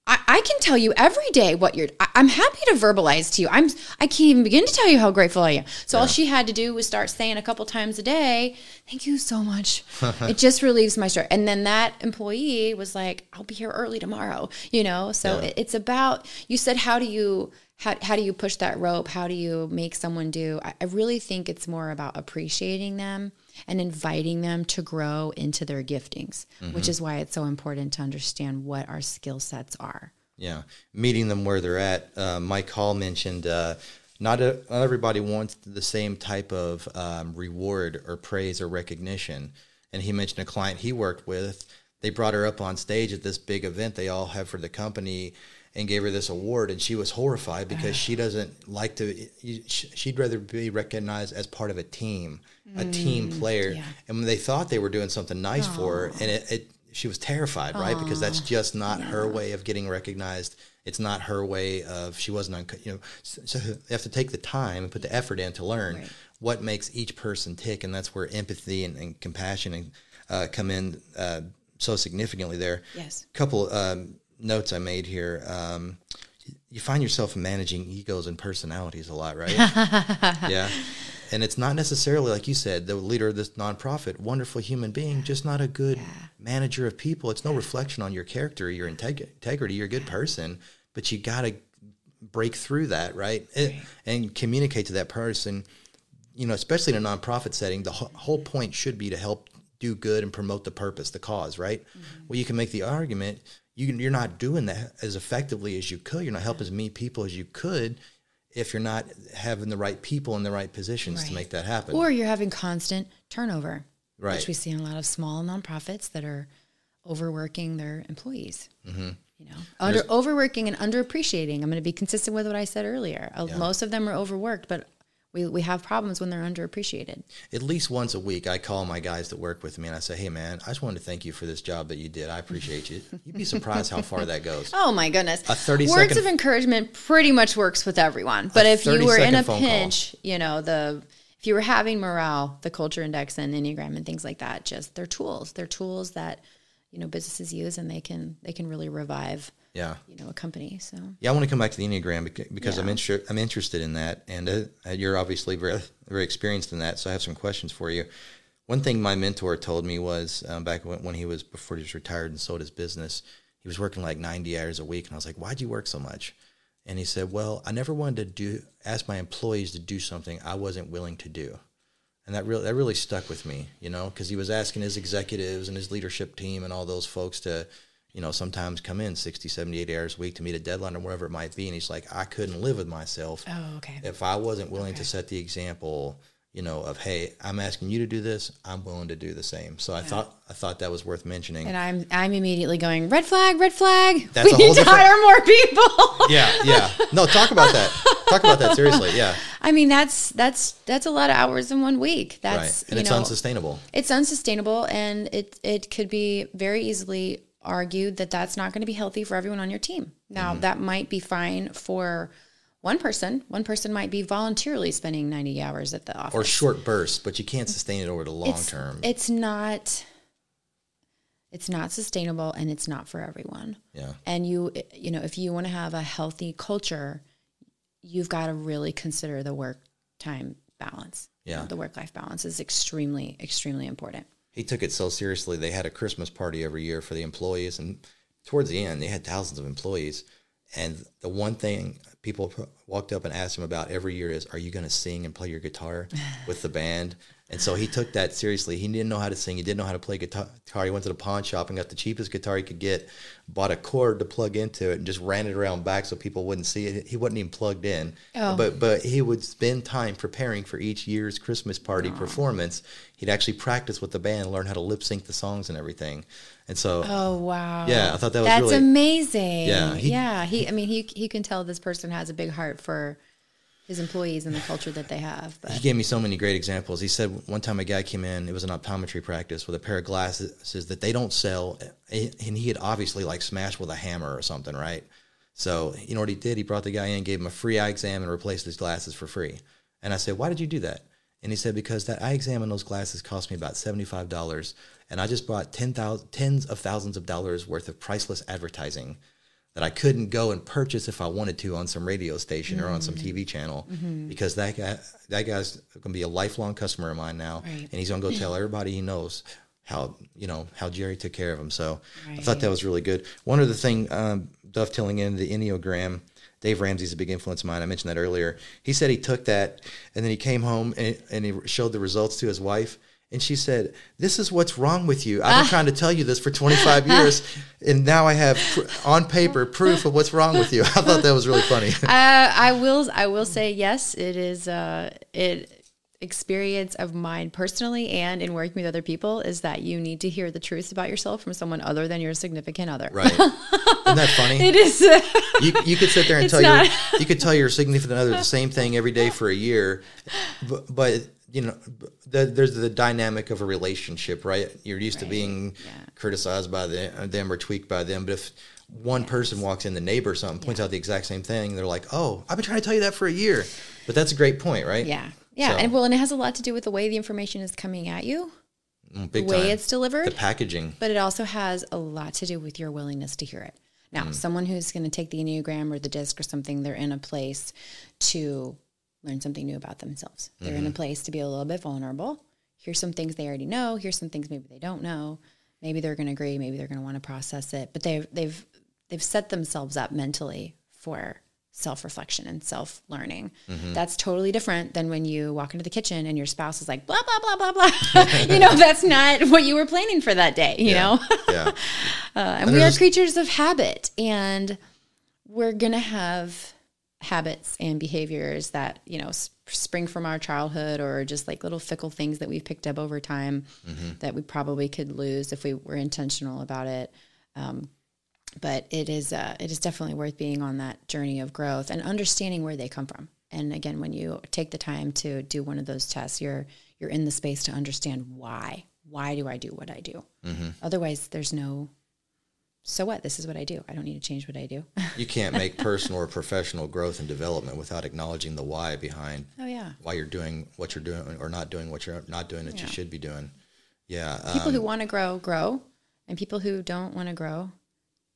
I, I can tell you every day what you're. I, I'm happy to verbalize to you. I'm. I can't even begin to tell you how grateful I am. So all she had to do was start saying a couple times a day, "Thank you so much." it just relieves my stress. And then that employee was like, "I'll be here early tomorrow." You know. So Yeah. it, it's about. You said, "How do you?" How, how do you push that rope? How do you make someone do? I, I really think it's more about appreciating them and inviting them to grow into their giftings, which is why it's so important to understand what our skill sets are. Yeah, meeting them where they're at. Uh, Mike Hall mentioned uh, not, a, not everybody wants the same type of um, reward or praise or recognition. And he mentioned a client he worked with. They brought her up on stage at this big event they all have for the company and gave her this award. And she was horrified because she doesn't like to, she'd rather be recognized as part of a team, a team player. yeah. And when they thought they were doing something nice for her, and it, it she was terrified, right? Because that's just not her way of getting recognized. It's not her way of she wasn't on. You know, so, so they have to take the time and put the effort in to learn Right. what makes each person tick, and that's where empathy and, and compassion and, uh, come in uh, so significantly. There, Yes. couple um, notes I made here. Um, you find yourself managing egos and personalities a lot, right? yeah. And it's not necessarily, like you said, the leader of this nonprofit, wonderful human being, just not a good manager of people. It's no reflection on your character, your integ- integrity. You're a good person, but you got to break through that, right? Eh, And communicate to that person, you know, especially in a nonprofit setting, the wh- whole point should be to help do good and promote the purpose, the cause, right? Well, you can make the argument you, you're not doing that as effectively as you could. You're not helping as many people as you could if you're not having the right people in the right positions to make that happen. Or you're having constant turnover, Right. which we see in a lot of small nonprofits that are overworking their employees. Mm-hmm. You know, under overworking and underappreciating. I'm going to be consistent with what I said earlier. Uh, Most of them are overworked, but we, we have problems when they're underappreciated. At least once a week, I call my guys that work with me and I say, "Hey, man, I just wanted to thank you for this job that you did. I appreciate you." You'd be surprised how far that goes. Oh my goodness. A 30 Words second- of encouragement pretty much works with everyone. But if you were in a phone call. pinch, you know, the if you were having morale, the culture index and Enneagram and things like that, just they're tools. They're tools that, you know, businesses use and they can they can really revive, Yeah. you know, a company. So Yeah, I want to come back to the Enneagram beca- because I'm, Yeah. inter- I'm interested in that. And uh, you're obviously very, very experienced in that. So I have some questions for you. One thing my mentor told me was um, back when, when he was, before he was retired and sold his business, he was working like 90 hours a week. And I was like, why'd you work so much? And he said, well, I never wanted to do, ask my employees to do something I wasn't willing to do. And that really, that really stuck with me, you know, because he was asking his executives and his leadership team and all those folks to, you know, sometimes come in 60, 70, 80 hours a week to meet a deadline or whatever it might be. And he's like, I couldn't live with myself Oh, okay. if I wasn't willing Okay. to set the example, you know, of, hey, I'm asking you to do this, I'm willing to do the same. So I thought, I thought that was worth mentioning. And I'm I'm immediately going, red flag, red flag. That's we a whole need to hire more people. yeah, yeah. No, talk about that. Talk about that seriously. Yeah. I mean, that's that's that's a lot of hours in one week. That's right. And it's know, unsustainable. it's unsustainable and it it could be very easily argued that that's not going to be healthy for everyone on your team now Mm-hmm. that might be fine for one person one person might be voluntarily spending 90 hours at the office Or short bursts, but you can't sustain it over the long it's, term. it's not it's not sustainable and it's not for everyone yeah. and you you know if you want to have a healthy culture you've got to really consider the work time balance Yeah. the work life balance is extremely extremely important he took it so seriously. They had a Christmas party every year for the employees, and towards the end, they had thousands of employees. And the one thing people walked up and asked him about every year is, "Are you going to sing and play your guitar with the band?" And so he took that seriously. He didn't know how to sing. He didn't know how to play guitar. He went to the pawn shop and got the cheapest guitar he could get, bought a cord to plug into it, and just ran it around back so people wouldn't see it. He wasn't even plugged in. Oh. But but he would spend time preparing for each year's Christmas party oh. performance. He'd actually practice with the band, learn how to lip sync the songs and everything. And so Oh wow. Yeah, I thought that was That's really- amazing. Yeah, he- yeah. He I mean he he can tell this person has a big heart for his employees and the culture that they have. he gave me so many great examples. He said one time a guy came in, it was an optometry practice with a pair of glasses that they don't sell. Eh, and he had obviously like smashed with a hammer or something, right? So you know what he did? He brought the guy in, gave him a free eye exam, and replaced his glasses for free. And I said, "Why did you do that?" And he said, "Because that eye exam and those glasses cost me about seventy five dollars, and I just bought ten thousand, tens of thousands of dollars worth of priceless advertising that I couldn't go and purchase if I wanted to on some radio station or on some TV channel because that guy that guy's going to be a lifelong customer of mine now, Right. and he's going to go tell everybody he knows." How you know how Jerry took care of him? So I thought that was really good. One other thing, um, dovetailing into the Enneagram, Dave Ramsey's a big influence of mine. I mentioned that earlier. He said he took that and then he came home and, and he showed the results to his wife. And she said, This is what's wrong with you. I've been trying to tell you this for 25 years. And now I have pr- on paper proof of what's wrong with you. I thought that was really funny. uh, I will I will say yes, it is uh it experience of mine personally and in working with other people is that you need to hear the truth about yourself from someone other than your significant other. Right. Isn't that funny? It is you, you could sit there and tell not- your you could tell your significant other the same thing every day for a year, but, but you know the, there's the dynamic of a relationship, right? You're used to being yeah. criticized by the, them or tweaked by them, but if one person walks in, the neighbor or something points out the exact same thing, they're like, "Oh, I've been trying to tell you that for a year." But that's a great point, right? yeah. Yeah, So- and well, and it has a lot to do with the way the information is coming at you, Mm, the way time. it's delivered. the packaging. but it also has a lot to do with your willingness to hear it. Now, someone who's going to take the Enneagram or the disc or something, they're in a place to learn something new about themselves. They're in a place to be a little bit vulnerable. Here's some things they already know. Here's some things maybe they don't know. Maybe they're going to agree. Maybe they're going to want to process it. But they've they've they've set themselves up mentally for self reflection and self learning. That's totally different than when you walk into the kitchen and your spouse is like blah blah blah blah blah. you know, that's not what you were planning for that day. You know. yeah. Uh, and we are creatures of habit, and we're gonna have habits and behaviors that you know spring from our childhood, or just like little fickle things that we've picked up over time that we probably could lose if we were intentional about it. Um, but it is uh, it is definitely worth being on that journey of growth and understanding where they come from. And again, when you take the time to do one of those tests, you're you're in the space to understand why. Why do I do what I do? Otherwise, there's no. So what? This is what I do. I don't need to change what I do. You can't make personal or professional growth and development without acknowledging the why behind oh yeah. why you're doing what you're doing or not doing what you're not doing that you should be doing. Yeah. People um, who want to grow grow, and people who don't want to grow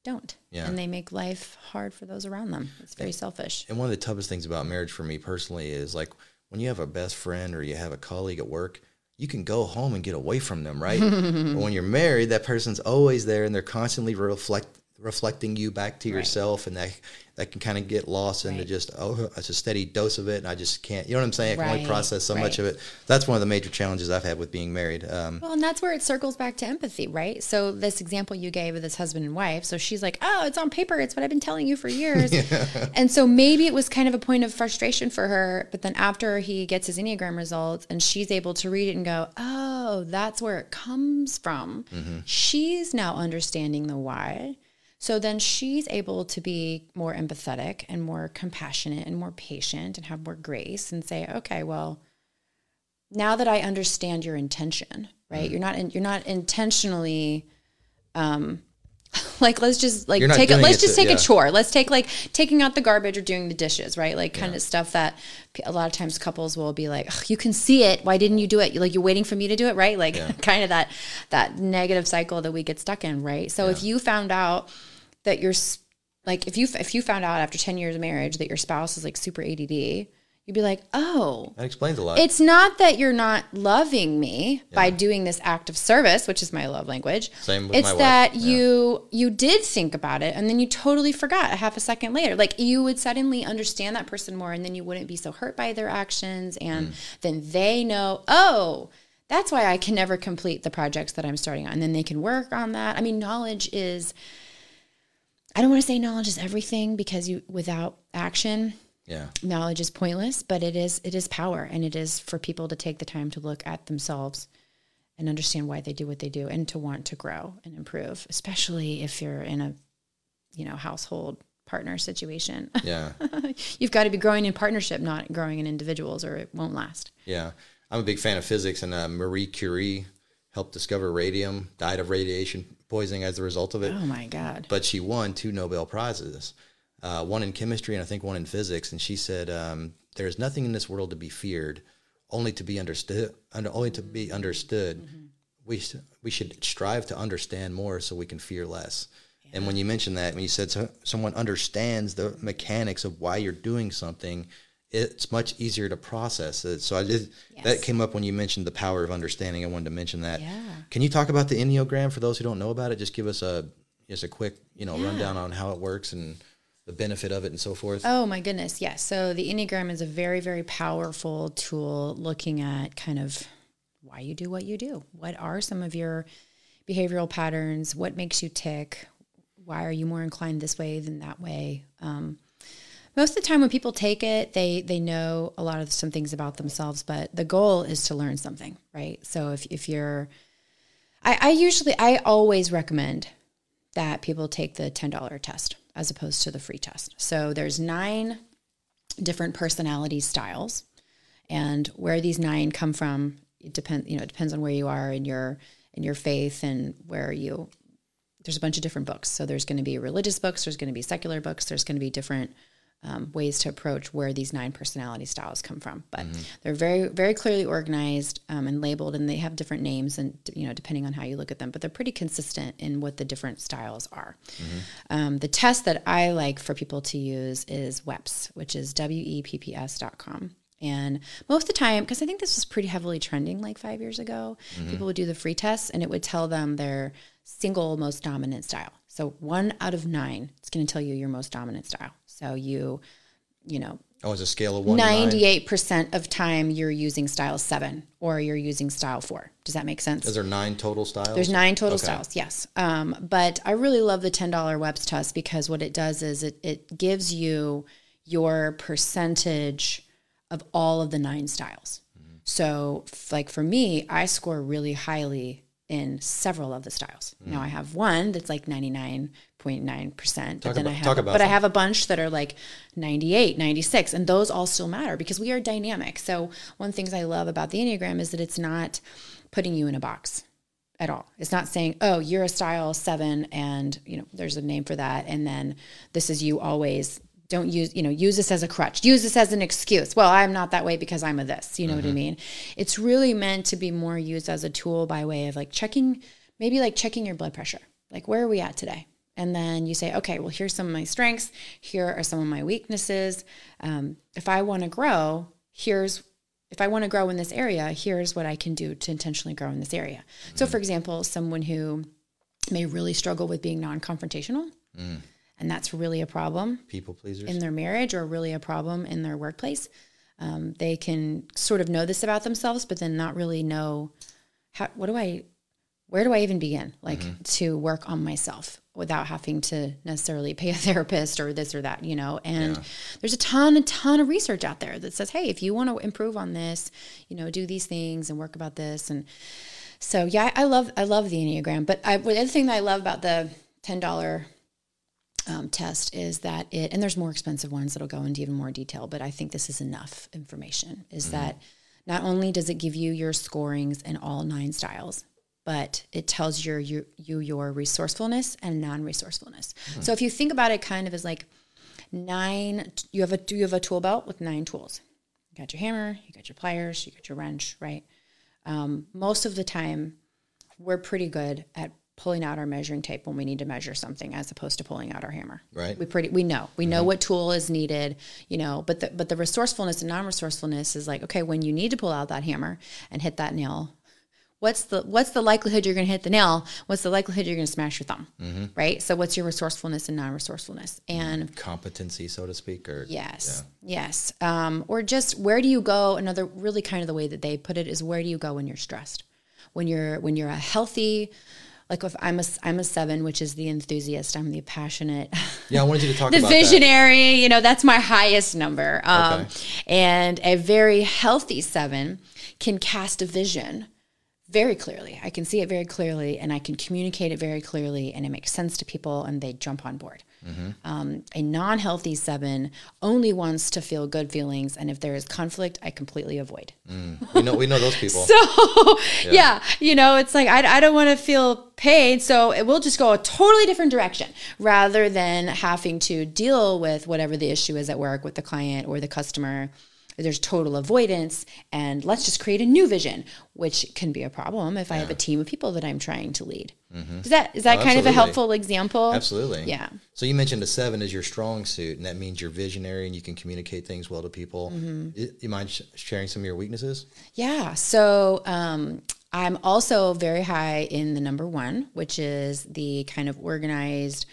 don't. Yeah. And they make life hard for those around them. It's very selfish. and one of the toughest things about marriage for me personally is like when you have a best friend or you have a colleague at work, you can go home and get away from them, right? but when you're married, that person's always there and they're constantly reflect reflecting you back to Right. yourself and that that can kind of get lost into just oh it's a steady dose of it and I just can't you know what I'm saying I can only process so much of it that's one of the major challenges I've had with being married um, Well, and that's where it circles back to empathy, right? So this example you gave of this husband and wife, so she's like, "Oh, it's on paper. It's what I've been telling you for years." And so maybe it was kind of a point of frustration for her, but then after he gets his Enneagram results and she's able to read it and go, "Oh, that's where it comes from." She's now understanding the why. So then she's able to be more empathetic and more compassionate and more patient and have more grace and say, "Okay, well, now that I understand your intention, right? Mm. You're not in, you're not intentionally um like let's just like take a, let's it just to- take yeah. a chore. Let's take like taking out the garbage or doing the dishes, right? Like kind of stuff that a lot of times couples will be like, "Ugh, "You can see it. Why didn't you do it? Like you're waiting for me to do it, right?" Like kind of that that negative cycle that we get stuck in, right? So if you found out that you're like if you if you found out after 10 years of marriage that your spouse is like super ADD, you you'd be like, oh, That explains a lot. it's not that you're not loving me by doing this act of service, which is my love language. Same with it's my wife. that Yeah. you you did think about it and then you totally forgot a half a second later. Like you would suddenly understand that person more and then you wouldn't be so hurt by their actions Mm. and then they know, oh, that's why I can never complete the projects that I'm starting on. And then they can work on that. I mean, knowledge is I don't want to say knowledge is everything because you without action, yeah. knowledge is pointless, but it is it is power and it is for people to take the time to look at themselves and understand why they do what they do and to want to grow and improve, especially if you're in a you know household partner situation. Yeah. You've got to be growing in partnership, not growing in individuals or it won't last. Yeah, I'm a big fan of physics, and uh, Marie Curie helped discover radium, died of radiation poisoning as a result of it. Oh my god. But she won two Nobel prizes, uh, one in chemistry and I think one in physics. And she said, um, "There is nothing in this world to be feared, only to be understood. Under, only to be understood. We s- we should strive to understand more, so we can fear less." And when you mentioned that, when you said so, someone understands the mechanics of why you're doing something, it's much easier to process it. So I did that came up when you mentioned the power of understanding. I wanted to mention that. Yeah. Can you talk about the Enneagram for those who don't know about it? Just give us a just a quick, you know, rundown on how it works and the benefit of it and so forth. Oh my goodness, yes. So the Enneagram is a very, very powerful tool looking at kind of why you do what you do. What are some of your behavioral patterns? What makes you tick? Why are you more inclined this way than that way? Um, most of the time when people take it, they they know a lot of some things about themselves, but the goal is to learn something, right? So if if you're I, I usually I always recommend that people take the $10 test as opposed to the free test. So there's nine different personality styles and where these nine come from it depends you know it depends on where you are in your in your faith and where you there's a bunch of different books so there's going to be religious books there's going to be secular books there's going to be different um, ways to approach where these nine personality styles come from. But they're very very clearly organized um, and labeled and they have different names and you know depending on how you look at them but they're pretty consistent in what the different styles are. Um, the test that i like for people to use is weps which is E w-e-p-p-s.com and most of the time, because I think this was pretty heavily trending like five years ago, people would do the free test and it would tell them their single most dominant style. So one out of nine, it's going to tell you your most dominant style. So you, you know, Oh, it's a scale of one 98% of time you're using style seven or you're using style four. Does that make sense? Is there nine total styles? There's nine total Okay. styles, yes. Um, but I really love the $10 weps test because what it does is it, it gives you your percentage of all of the nine styles. So, f- like for me, I score really highly in several of the styles. Now I have one that's like 99.9%, but then about- I have but I have a bunch that are like 98, 96 and those all still matter because we are dynamic. So, one of the things I love about the Enneagram is that it's not putting you in a box at all. It's not saying, "Oh, you're a style 7 and, you know, there's a name for that and then this is you always don't use, you know, use this as a crutch. Use this as an excuse. Well, I'm not that way because I'm a this. You know what I mean? It's really meant to be more used as a tool by way of like checking maybe like checking your blood pressure. Like where are we at today? And then you say, okay, well, here's some of my strengths. Here are some of my weaknesses. Um, if I want to grow, here's if I want to grow in this area, here's what I can do to intentionally grow in this area. So, for example, someone who may really struggle with being non confrontational, and that's really a problem People pleasers. in their marriage or really a problem in their workplace. Um, they can sort of know this about themselves, but then not really know how, what do I, where do I even begin? Like to work on myself without having to necessarily pay a therapist or this or that, you know? And there's a ton, a ton of research out there that says, hey, if you want to improve on this, you know, do these things and work about this. And so, yeah, I love, I love the Enneagram. But I, the other thing that I love about the $10 um, test is that it, and there's more expensive ones that'll go into even more detail, but I think this is enough information. Is that not only does it give you your scorings in all nine styles, but it tells your, you, you your resourcefulness and non-resourcefulness. So if you think about it kind of as like nine, you have a do you have a tool belt with nine tools. You got your hammer, you got your pliers, you got your wrench, right? Um, most of the time, we're pretty good at pulling out our measuring tape when we need to measure something as opposed to pulling out our hammer. Right. We pretty we know. We know what tool is needed, you know, but the but the resourcefulness and non-resourcefulness is like, okay, when you need to pull out that hammer and hit that nail, what's the what's the likelihood you're going to hit the nail? What's the likelihood you're going to smash your thumb? Right? So what's your resourcefulness and non-resourcefulness? And Competency, so to speak, or Yes. Yes. Um, or just where do you go? Another really kind of the way that they put it is where do you go when you're stressed? When you're when you're a healthy, like if I'm a I'm a seven, which is the enthusiast, I'm the passionate, Yeah, I wanted you to talk the about that. visionary. You know, that's my highest number. Um, Okay. And a very healthy seven can cast a vision very clearly. I can see it very clearly, and I can communicate it very clearly, and it makes sense to people, and they jump on board. Mm-hmm. Um, a non-healthy seven only wants to feel good feelings, and if there is conflict, I completely avoid. We know we know those people. So, yeah. you know, it's like I, I don't want to feel pain, so it will just go a totally different direction rather than having to deal with whatever the issue is at work with the client or the customer. There's total avoidance, and let's just create a new vision, which can be a problem if I have a team of people that I'm trying to lead. Is that is that Oh, kind of a helpful example? Absolutely. Yeah. So you mentioned a seven is your strong suit, and that means you're visionary and you can communicate things well to people. Mm-hmm. You mind sh- sharing some of your weaknesses? Yeah. So um, I'm also very high in the number one, which is the kind of organized.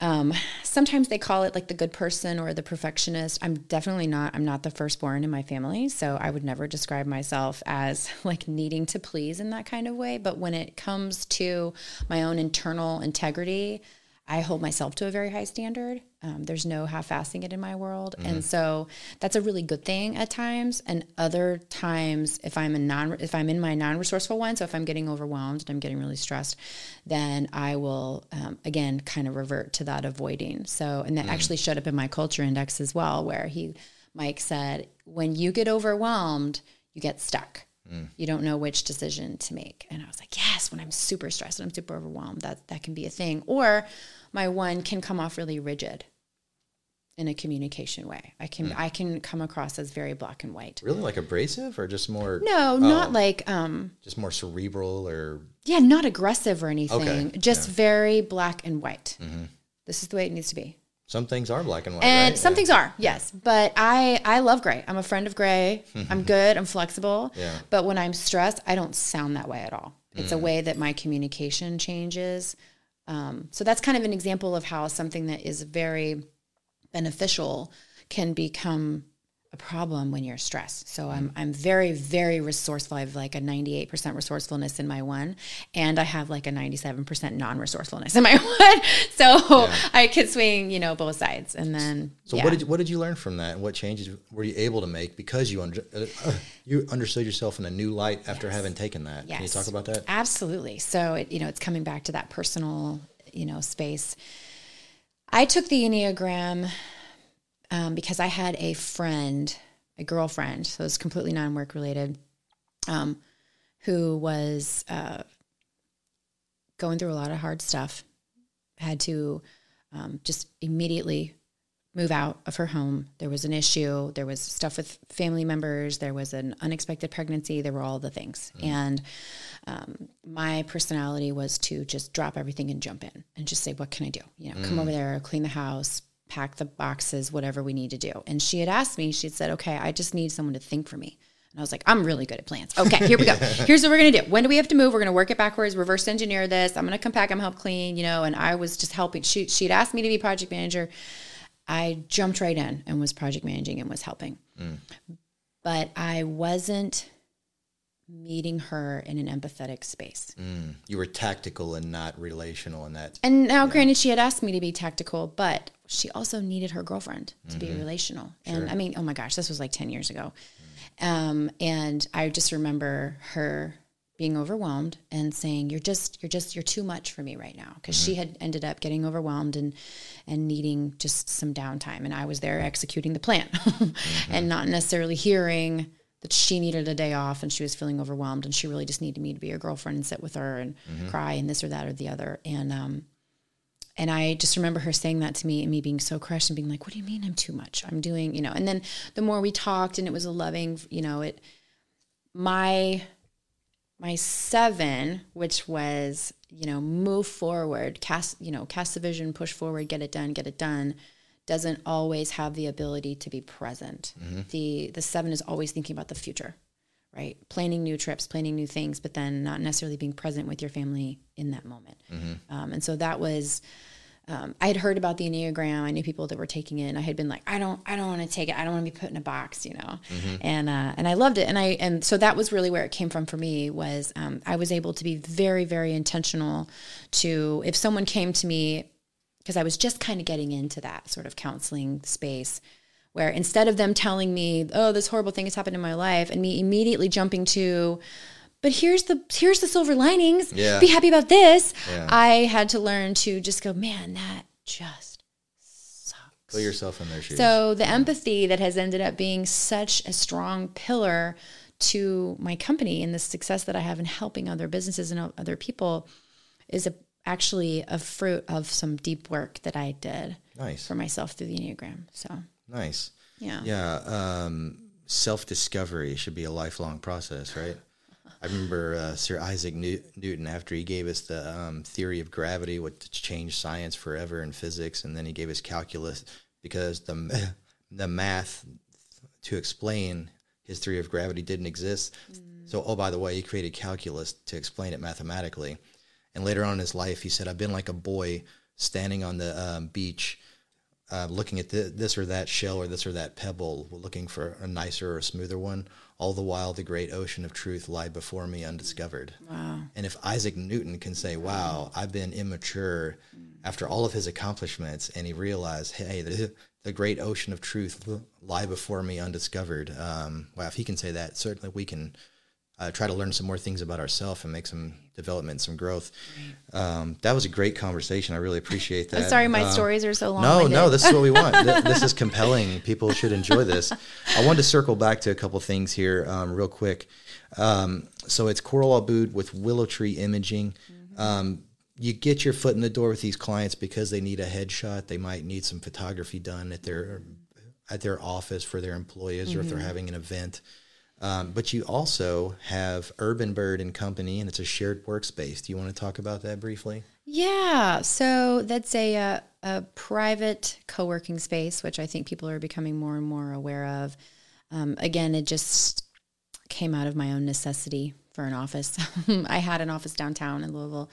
Um, sometimes they call it like the good person or the perfectionist. I'm definitely not. I'm not the firstborn in my family, so I would never describe myself as like needing to please in that kind of way. But when it comes to my own internal integrity, I hold myself to a very high standard. Um, there's no half-assing it in my world, and so that's a really good thing at times. And other times, if I'm a non, if I'm in my non-resourceful one, so if I'm getting overwhelmed and I'm getting really stressed, then I will um, again kind of revert to that avoiding. So, and that actually showed up in my culture index as well, where he, Mike said, when you get overwhelmed, you get stuck. You don't know which decision to make. And I was like, yes, when I'm super stressed and I'm super overwhelmed, that that can be a thing. Or my one can come off really rigid in a communication way. I can I can come across as very black and white. Really, like abrasive, or just more? No, not like um Just more cerebral, or yeah, not aggressive or anything. Okay, Just very black and white. This is the way it needs to be. some things are black and white. And right? some Yeah. things are, yes. But I I love gray. I'm a friend of gray. I'm good. I'm flexible. Yeah. But when I'm stressed, I don't sound that way at all. It's Mm. a way that my communication changes. Um, so that's kind of an example of how something that is very beneficial can become a problem when you're stressed. So I'm I'm very very resourceful. I have like a 98% resourcefulness in my one and I have like a 97% non-resourcefulness in my one. So I could swing, you know, both sides. And then So yeah. what did you, what did you learn from that? And what changes were you able to make because you under, uh, uh, you understood yourself in a new light after having taken that? Can you talk about that? Absolutely. So it, you know, it's coming back to that personal, you know, space. I took the Enneagram um, because I had a friend, a girlfriend, so it's completely non-work related, um, who was uh, going through a lot of hard stuff. Had to um, just immediately move out of her home. There was an issue. There was stuff with family members. There was an unexpected pregnancy. There were all the things. And um, my personality was to just drop everything and jump in and just say, what can I do? You know, come over there, clean the house, pack the boxes, whatever we need to do. And she had asked me, she said, okay, I just need someone to think for me. And I was like, I'm really good at plans. Okay, here we go. Here's what we're gonna do. When do we have to move? We're gonna work it backwards, reverse engineer this. I'm gonna come back, I'm help clean, you know. And I was just helping. She she'd asked me to be project manager. I jumped right in and was project managing and was helping. But I wasn't meeting her in an empathetic space. Mm, you were tactical and not relational in that. And now, granted, she had asked me to be tactical, but she also needed her girlfriend to be relational. And I mean, oh my gosh, this was like 10 years ago. Um, and I just remember her being overwhelmed and saying, you're just, you're just, you're too much for me right now. Cause she mm-hmm. had ended up getting overwhelmed and, and needing just some downtime. And I was there executing the plan and mm-hmm. not necessarily hearing that she needed a day off and she was feeling overwhelmed and she really just needed me to be her girlfriend and sit with her and mm-hmm. cry and this or that or the other. And, um, and I just remember her saying that to me and me being so crushed and being like, what do you mean I'm too much? I'm doing, you know, and then the more we talked and it was a loving, you know, it, my my seven, which was, you know, move forward, cast, you know, cast the vision, push forward, get it done, get it done, doesn't always have the ability to be present. The the seven is always thinking about the future, right? Planning new trips, planning new things, but then not necessarily being present with your family in that moment. Um, and so that was um, I had heard about the Enneagram. I knew people that were taking it and I had been like, I don't, I don't want to take it. I don't want to be put in a box, you know? And, uh, and I loved it. And I, and so that was really where it came from for me was, um, I was able to be very, very intentional to, if someone came to me, because I was just kind of getting into that sort of counseling space where instead of them telling me, oh, this horrible thing has happened in my life and me immediately jumping to, but here's the here's the silver linings. Yeah. Be happy about this. Yeah. I had to learn to just go, man, that just sucks. Put yourself in their shoes. So the empathy that has ended up being such a strong pillar to my company and the success that I have in helping other businesses and other people is a, actually a fruit of some deep work that I did nice. for myself through the Enneagram. So Nice. yeah. Yeah. Um, Self discovery should be a lifelong process, right? I remember uh, Sir Isaac New- Newton after he gave us the um, theory of gravity, what changed science forever in physics, and then he gave us calculus because the the math to explain his theory of gravity didn't exist. So, oh, by the way, he created calculus to explain it mathematically. And later on in his life, he said, "I've been like a boy standing on the um, beach." uh, looking at th- this or that shell or this or that pebble, looking for a nicer or smoother one. All the while, the great ocean of truth lie before me undiscovered. Wow. And if Isaac Newton can say, "Wow, I've been immature," after all of his accomplishments, and he realized, "Hey, the, the great ocean of truth lie before me undiscovered." Um, wow, if he can say that, certainly we can uh, try to learn some more things about ourselves and make some development, some growth. Um, that was a great conversation. I really appreciate that. I'm sorry, my Um, stories are so long. no, no, this is what we want. Th- this is compelling. People should enjoy this. I wanted to circle back to a couple things here, um, real quick. Um, so it's Coral Abood with Willow Tree Imaging. Um, you get your foot in the door with these clients because they need a headshot. They might need some photography done at their at their office for their employees, or if they're having an event. Um, but you also have Urban Bird and Company, and it's a shared workspace. Do you want to talk about that briefly? Yeah, so that's a, uh a private co working space, which I think people are becoming more and more aware of. Um, again, it just came out of my own necessity for an office. I had an office downtown in Louisville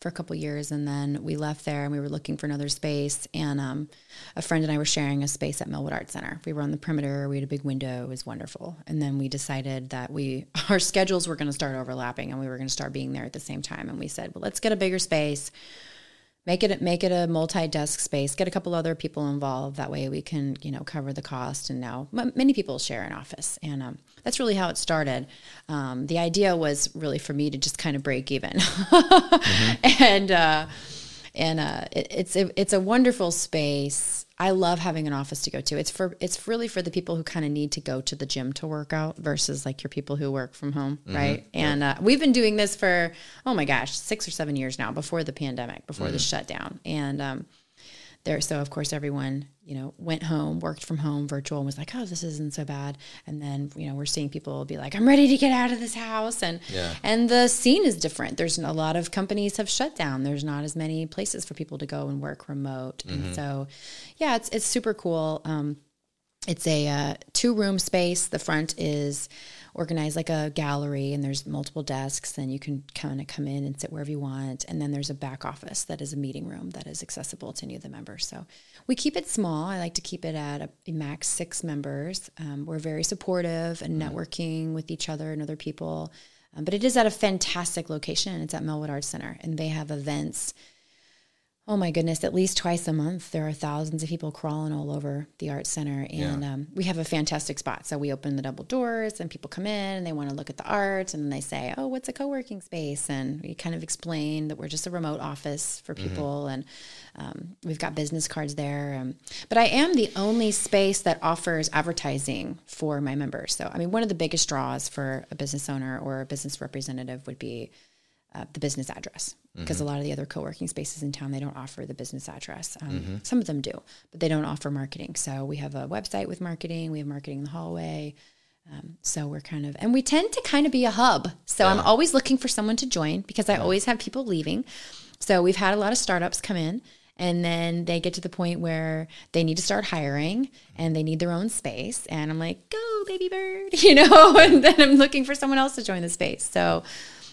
for a couple years, and then we left there and we were looking for another space. And um, a friend and I were sharing a space at Mellwood Art Center. We were on the perimeter. We had a big window. It was wonderful. And then we decided that we our schedules were going to start overlapping, and we were going to start being there at the same time. And we said, well, let's get a bigger space make it make it a multi-desk space get a couple other people involved. That way we can you know cover the cost and now m- many people share an office. And um, that's really how it started. Um, the idea was really for me to just kind of break even. And uh, and uh, it, it's a, it's a wonderful space I love having an office to go to. It's for it's really for the people who kind of need to go to the gym to work out versus like your people who work from home, right? And uh, we've been doing this for oh my gosh, six or seven years now before the pandemic, before the shutdown, and um, there. So of course everyone you know went home, worked from home, virtual, and was like, oh, this isn't so bad. And then you know we're seeing people be like, I'm ready to get out of this house, and Yeah. and the scene is different. There's a lot of companies have shut down. There's not as many places for people to go and work remote, and so yeah, it's it's super cool. Um, it's a uh, two room space. The front is organized like a gallery, and there's multiple desks, and you can kind of come in and sit wherever you want. And then there's a back office that is a meeting room that is accessible to any of the members. So we keep it small. I like to keep it at a, a max six members. Um, we're very supportive and networking with each other and other people. Um, but it is at a fantastic location. It's at Mellwood Arts Center, and they have events oh my goodness, at least twice a month, there are thousands of people crawling all over the art center. And um, we have a fantastic spot. So we open the double doors and people come in and they want to look at the art. And then they say, oh, what's a co working space? And we kind of explain that we're just a remote office for people. And um, we've got business cards there. Um, but I am the only space that offers advertising for my members. So, I mean, one of the biggest draws for a business owner or a business representative would be uh, the business address because a lot of the other co-working spaces in town they don't offer the business address um, some of them do but they don't offer marketing so we have a website with marketing we have marketing in the hallway Um, so we're kind of, and we tend to kind of be a hub. So I'm always looking for someone to join because I always have people leaving. So we've had a lot of startups come in and then they get to the point where they need to start hiring and they need their own space. And I'm like, go, baby bird, you know, and then I'm looking for someone else to join the space. So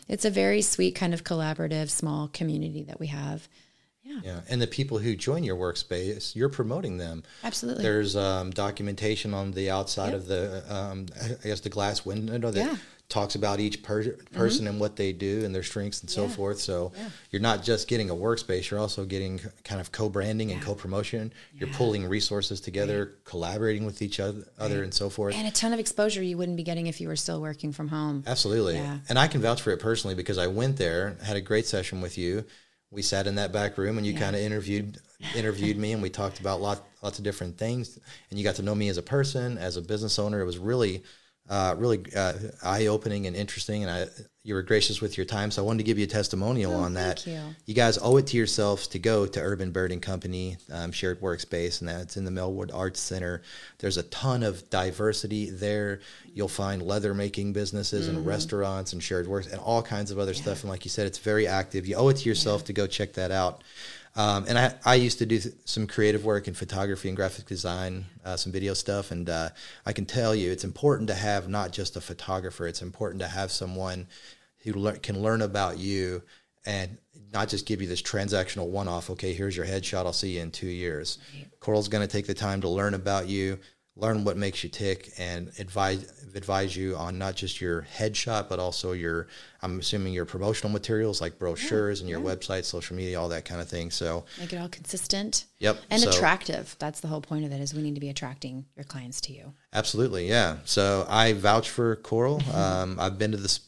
it's a very sweet kind of collaborative small community that we have. Yeah, and the people who join your workspace, you're promoting them. Absolutely. There's um, documentation on the outside of the, um, I guess, the glass window that Yeah. Mm-hmm. talks about each per- person and what they do and their strengths and so forth. So you're not just getting a workspace; you're also getting kind of co-branding and co-promotion. You're pulling resources together, collaborating with each other, other and so forth. and a ton of exposure you wouldn't be getting if you were still working from home. Absolutely. Yeah. And I can vouch for it personally because I went there, had a great session with you. We sat in that back room and you kind of interviewed interviewed me and we talked about lot, lots of different things and you got to know me as a person, as a business owner. It was really uh, really uh, eye opening and interesting and I you were gracious with your time. So I wanted to give you a testimonial on that. you. You guys owe it to yourselves to go to Urban Bird and Company um, Shared Workspace, and that's in the Mellwood Arts Center. There's a ton of diversity there. You'll find leather making businesses and restaurants and shared works and all kinds of other stuff. And like you said, it's very active. You owe it to yourself to go check that out. Um, and I, I used to do th- some creative work in photography and graphic design, uh, some video stuff. And uh, I can tell you, it's important to have not just a photographer, it's important to have someone who lear- can learn about you and not just give you this transactional one off, okay, here's your headshot, I'll see you in two years. Coral's going to take the time to learn about you, learn what makes you tick, and advise advise you on not just your headshot, but also your, I'm assuming your promotional materials like brochures and your website, social media, all that kind of thing. So, Make it all consistent. Yep, And so- attractive. That's the whole point of it is we need to be attracting your clients to you. Absolutely, yeah. So I vouch for Coral. Um, I've been to this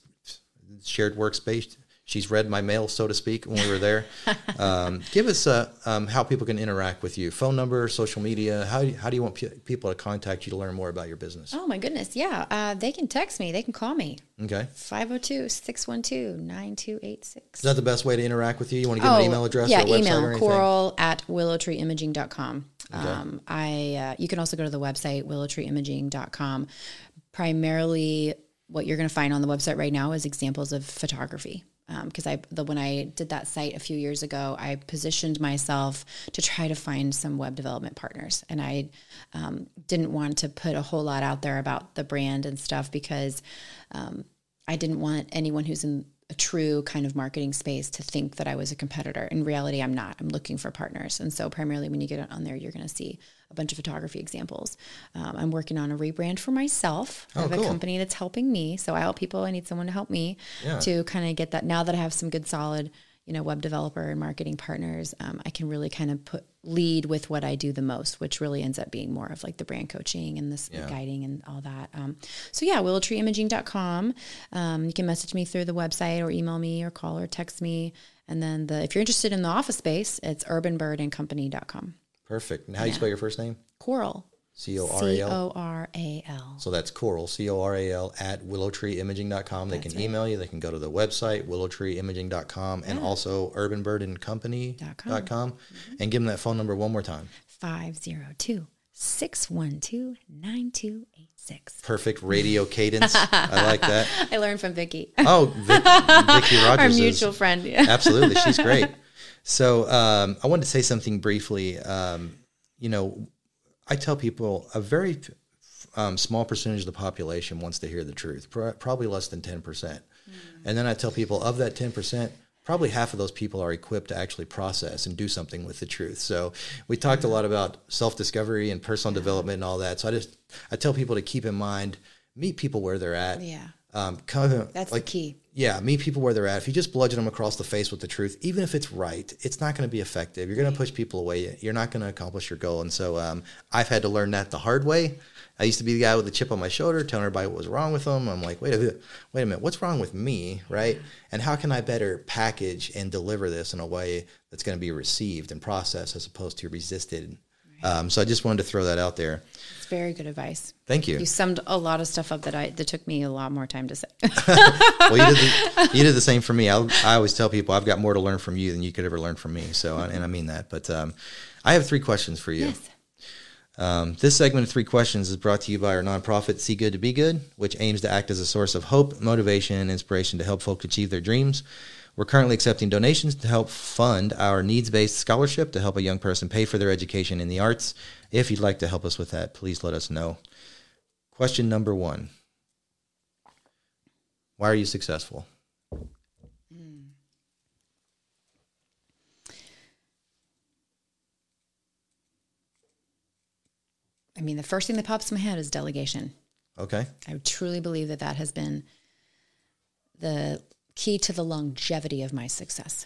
shared workspace. She's read my mail, so to speak, when we were there. Um, give us uh, um, how people can interact with you. Phone number, social media. How, do you- how do you want pe- people to contact you to learn more about your business? Oh my goodness. Yeah. Uh, they can text me. They can call me. Okay. 502 612 9286. Is that the best way to interact with you? You want to give them an email address Oh, yeah, or a website email or anything? coral at willowtreeimaging.com. Um, I, uh, you can also go to the website willowtreeimaging.com. Primarily, what you're going to find on the website right now is examples of photography. Because I, the when I did that site a few years ago, I positioned myself to try to find some web development partners, and I um, didn't want to put a whole lot out there about the brand and stuff because um, I didn't want anyone who's in a true kind of marketing space to think that I was a competitor. In reality, I'm not. I'm looking for partners. And so, primarily, when you get on there, you're going to see a bunch of photography examples. Um, I'm working on a rebrand for myself. I Oh, have cool. a company that's helping me. So, I help people. I need someone to help me Yeah. to kind of get that. Now that I have some good, solid, you know, web developer and marketing partners, um, I can really kind of put lead with what I do the most, which really ends up being more of like the brand coaching and this Yeah. guiding and all that. Um, so yeah, willowtreeimaging.com. Um, you can message me through the website or email me or call or text me. And then the, if you're interested in the office space, it's urbanbirdandcompany.com. Perfect. And how do you spell your first name? Coral. C O R A C L. O R A L. So that's Coral, C O R A L, at willowtreeimaging.com. They can email you. They can go to the website, willowtreeimaging.com, and also urbanbirdandcompany.com, and give them that phone number one more time. 502 612 9286. Perfect radio cadence. I like that. I learned from Vicky, Oh, Vic, Vicky Rogers. our is- mutual friend. Yeah. Absolutely. She's great. So um, I wanted to say something briefly. Um, you know, I tell people a very um, small percentage of the population wants to hear the truth, pr- probably less than 10%. And then I tell people of that 10%, probably half of those people are equipped to actually process and do something with the truth. So we talked a lot about self-discovery and personal development and all that. So I just I tell people to keep in mind meet people where they're at. Yeah. Um, That's like the key. yeah, meet people where they're at. If you just bludgeon them across the face with the truth, even if it's right, it's not going to be effective. You're going to push people away. You're not going to accomplish your goal. And so um, I've had to learn that the hard way. I used to be the guy with the chip on my shoulder, telling everybody what was wrong with them. I'm like, wait a minute, wait a minute, what's wrong with me, right? And how can I better package and deliver this in a way that's going to be received and processed as opposed to resisted? Um, so I just wanted to throw that out there. It's very good advice. Thank you. You summed a lot of stuff up that I that took me a lot more time to say. well, you did, the, you did the same for me. I, I always tell people I've got more to learn from you than you could ever learn from me. So, and I mean that. But um, I have three questions for you. yes. Um, this segment of three questions is brought to you by our nonprofit See Good to Be Good, which aims to act as a source of hope, motivation, and inspiration to help folk achieve their dreams. We're currently accepting donations to help fund our needs based scholarship to help a young person pay for their education in the arts. If you'd like to help us with that, please let us know. Question number one Why are you successful? Hmm. I mean, the first thing that pops in my head is delegation. Okay. I truly believe that that has been the key to the longevity of my success.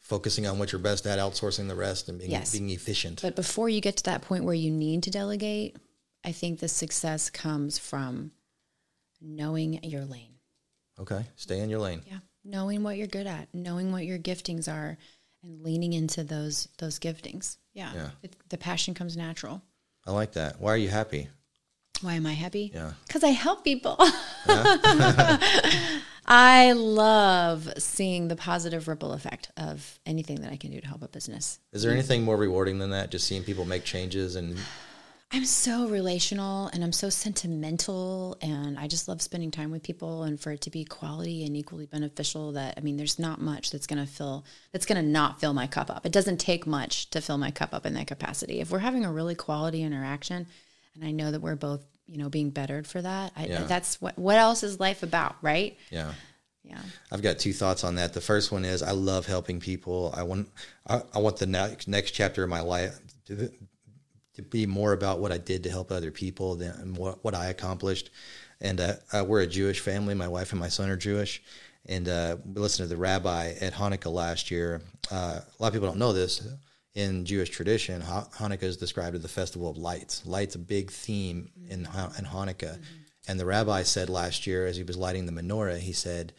Focusing on what you're best at, outsourcing the rest, and being, Yes. being efficient. But before you get to that point where you need to delegate, I think the success comes from knowing your lane. okay. Stay in your lane. Yeah. Knowing what you're good at, knowing what your giftings are, and leaning into those those giftings. Yeah. Yeah. It, the passion comes natural. I like that. Why are you happy? Why am I happy? Yeah. Because I help people. I love seeing the positive ripple effect of anything that I can do to help a business. Is there anything more rewarding than that? Just seeing people make changes and I'm so relational and I'm so sentimental and I just love spending time with people and for it to be quality and equally beneficial that I mean there's not much that's going to fill that's going to not fill my cup up. It doesn't take much to fill my cup up in that capacity. If we're having a really quality interaction and I know that we're both, you know, being bettered for that, I, Yeah. that's what what else is life about, right? yeah. Yeah. I've got two thoughts on that. The first one is I love helping people. I want I, I want the next next chapter of my life to, to be more about what I did to help other people than what, what I accomplished. And uh, uh, we're a Jewish family. My wife and my son are Jewish. And uh, we listened to the rabbi at Hanukkah last year. Uh, a lot of people don't know this. In Jewish tradition, Ha- Hanukkah is described as the festival of lights. Light's a big theme in, in Hanukkah. Mm-hmm. And the rabbi said last year, as he was lighting the menorah, he said,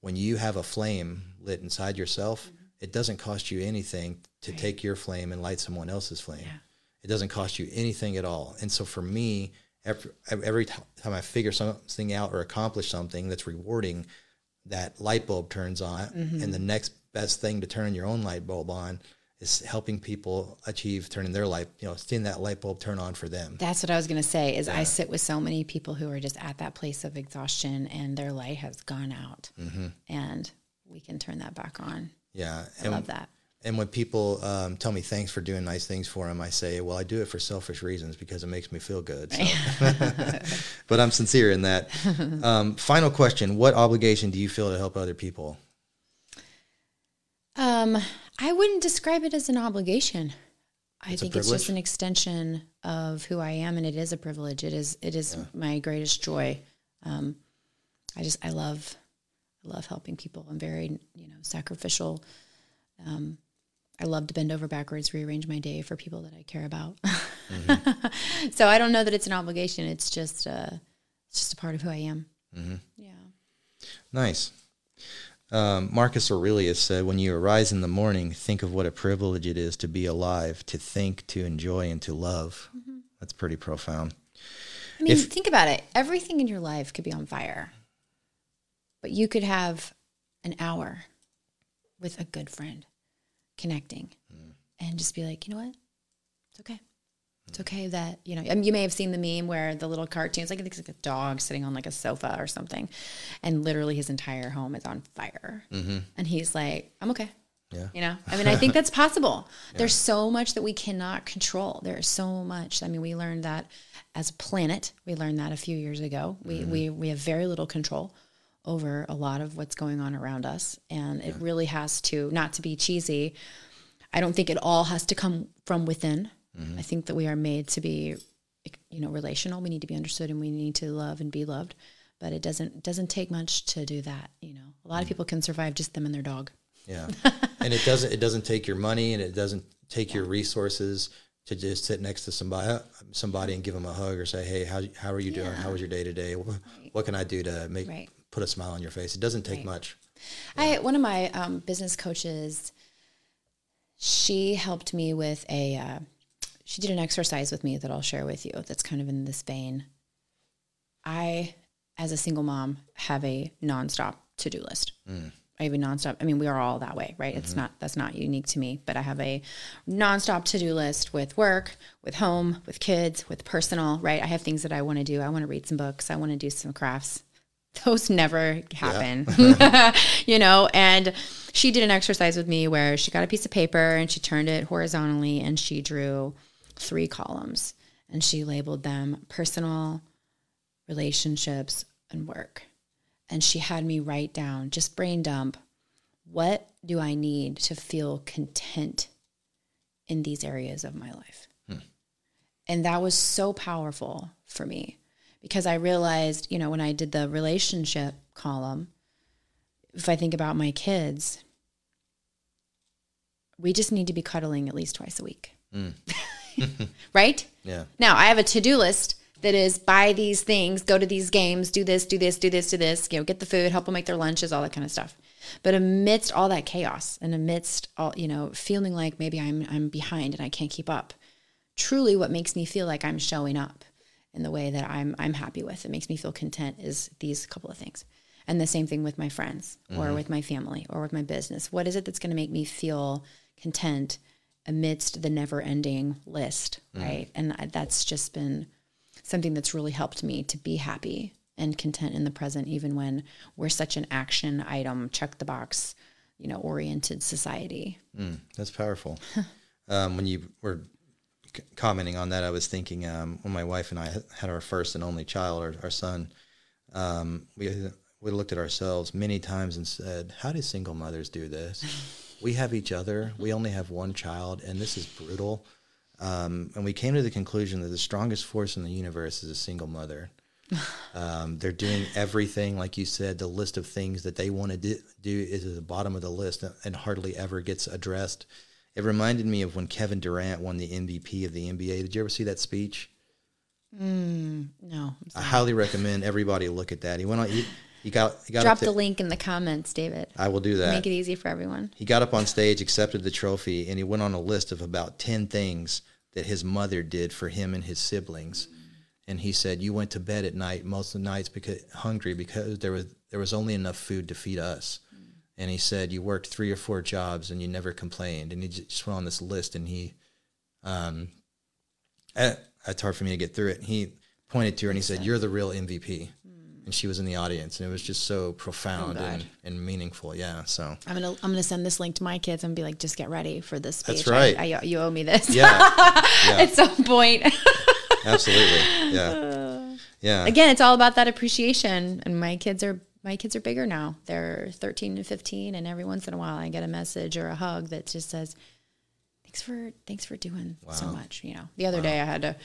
when you have a flame lit inside yourself, mm-hmm. it doesn't cost you anything to take your flame and light someone else's flame. Yeah. It doesn't cost you anything at all. And so for me, every, every time I figure something out or accomplish something that's rewarding, that light bulb turns on. Mm-hmm. And the next best thing to turn your own light bulb on is helping people achieve turning their light, you know, seeing that light bulb turn on for them. That's what I was going to say is I sit with so many people who are just at that place of exhaustion and their light has gone out and we can turn that back on. Yeah. I And, love that. and when people um, tell me thanks for doing nice things for them, I say, well, I do it for selfish reasons because it makes me feel good. So. but I'm sincere in that. Um, final question What obligation do you feel to help other people? Um, I wouldn't describe it as an obligation. I It's think it's just an extension of who I am, and it is a privilege. It is it is my greatest joy. Um, I just I love I love helping people. I'm very you know sacrificial. Um, I love to bend over backwards, rearrange my day for people that I care about. so I don't know that it's an obligation. It's just uh, it's just a part of who I am. Yeah. Nice. Um, Marcus Aurelius said, When you arise in the morning, think of what a privilege it is to be alive, to think, to enjoy, and to love. That's pretty profound. I mean, If- think about it. Everything in your life could be on fire, but you could have an hour with a good friend connecting and just be like, you know what? It's okay. It's okay that, you know, I mean, you may have seen the meme where the little cartoons, like it's like a dog sitting on like a sofa or something, and literally his entire home is on fire. Mm-hmm. And he's like, I'm okay. Yeah. You know, I mean, I think that's possible. There's so much that we cannot control. There's so much. I mean, we learned that as a planet. We learned that a few years ago. We mm-hmm. we we have very little control over a lot of what's going on around us, and it really has to. Not to be cheesy, I don't think it all has to come from within. I think that we are made to be, you know, relational. We need to be understood, and we need to love and be loved. But it doesn't doesn't take much to do that. You know, a lot of people can survive just them and their dog. Yeah. and it doesn't it doesn't take your money and it doesn't take your resources to just sit next to somebody somebody and give them a hug or say, "Hey, how how are you doing? How was your day today? What, what can I do to make Right. put a smile on your face?" It doesn't take much. I one of my um, business coaches, she helped me with a. Uh, she did an exercise with me that I'll share with you. That's kind of in this vein. I, as a single mom, have a nonstop to do list. Mm. I have a nonstop. I mean, we are all that way, right? It's mm-hmm. not that's not unique to me, but I have a nonstop to do list with work, with home, with kids, with personal. Right? I have things that I want to do. I want to read some books. I want to do some crafts. Those never happen, you know. And she did an exercise with me where she got a piece of paper and she turned it horizontally and she drew three columns and she labeled them personal, relationships, and work. And she had me write down, just brain dump, what do I need to feel content in these areas of my life? Hmm. And that was so powerful for me because I realized, you know, when I did the relationship column, if I think about my kids, we just need to be cuddling at least twice a week. Hmm. right? Yeah. Now I have a to-do list that is buy these things, go to these games, do this, do this, do this, do this, you know, get the food, help them make their lunches, all that kind of stuff. But amidst all that chaos and amidst all, you know, feeling like maybe I'm I'm behind and I can't keep up, truly what makes me feel like I'm showing up in the way that I'm I'm happy with, it makes me feel content is these couple of things. And the same thing with my friends or mm-hmm. with my family or with my business. What is it that's going to make me feel content amidst the never ending list, right? And that's just been something that's really helped me to be happy and content in the present, even when we're such an action item, check the box, you know, oriented society. That's powerful. um, when you were c- commenting on that, I was thinking um, when my wife and I had our first and only child, our, our son, um, we we looked at ourselves many times and said, "How do single mothers do this? we have each other. We only have one child, and this is brutal." Um, and we came to the conclusion that the strongest force in the universe is a single mother. Um, they're doing everything, like you said. The list of things that they want to do, do is at the bottom of the list and hardly ever gets addressed. It reminded me of when Kevin Durant won the MVP of the NBA. Did you ever see that speech? No, I highly recommend everybody look at that. He went on. He, he got. He got drop the link in the comments, David. I will do that. Make it easy for everyone. He got up on stage, accepted the trophy, and he went on a list of about 10 things that his mother did for him and his siblings. And he said, "You went to bed at night most of the nights because hungry because there was there was only enough food to feed us." And he said, "You worked three or four jobs and you never complained." And he just went on this list, and he, um, eh, it's hard for me to get through it. He pointed to her and he said, "You're the real MVP." And she was in the audience, and it was just so profound oh, and, and meaningful. Yeah, so I'm gonna I'm gonna send this link to my kids and be like, just get ready for this speech. That's right. I, I, you owe me this. yeah, At some point. Absolutely. Yeah. Uh, yeah. Again, it's all about that appreciation. And my kids are my kids are bigger now. They're 13 and 15, and every once in a while I get a message or a hug that just says, "Thanks for thanks for doing so much." You know, the other day I had to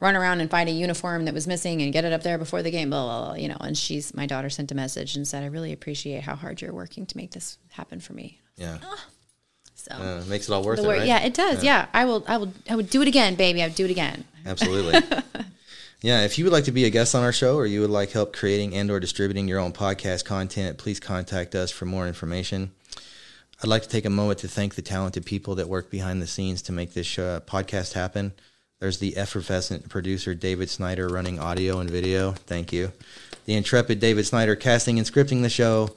run around and find a uniform that was missing and get it up there before the game. Blah, blah, blah, you know, and she's my daughter sent a message and said, "I really appreciate how hard you're working to make this happen for me." Yeah. So. Uh, makes it all worth it, word, right? Yeah, it does. Yeah. I will. I will. I would do it again, baby. I would do it again. Absolutely. yeah. If you would like to be a guest on our show or you would like help creating and or distributing your own podcast content, please contact us for more information. I'd like to take a moment to thank the talented people that work behind the scenes to make this show, podcast happen. There's the effervescent producer David Snyder running audio and video. Thank you. The intrepid David Snyder casting and scripting the show.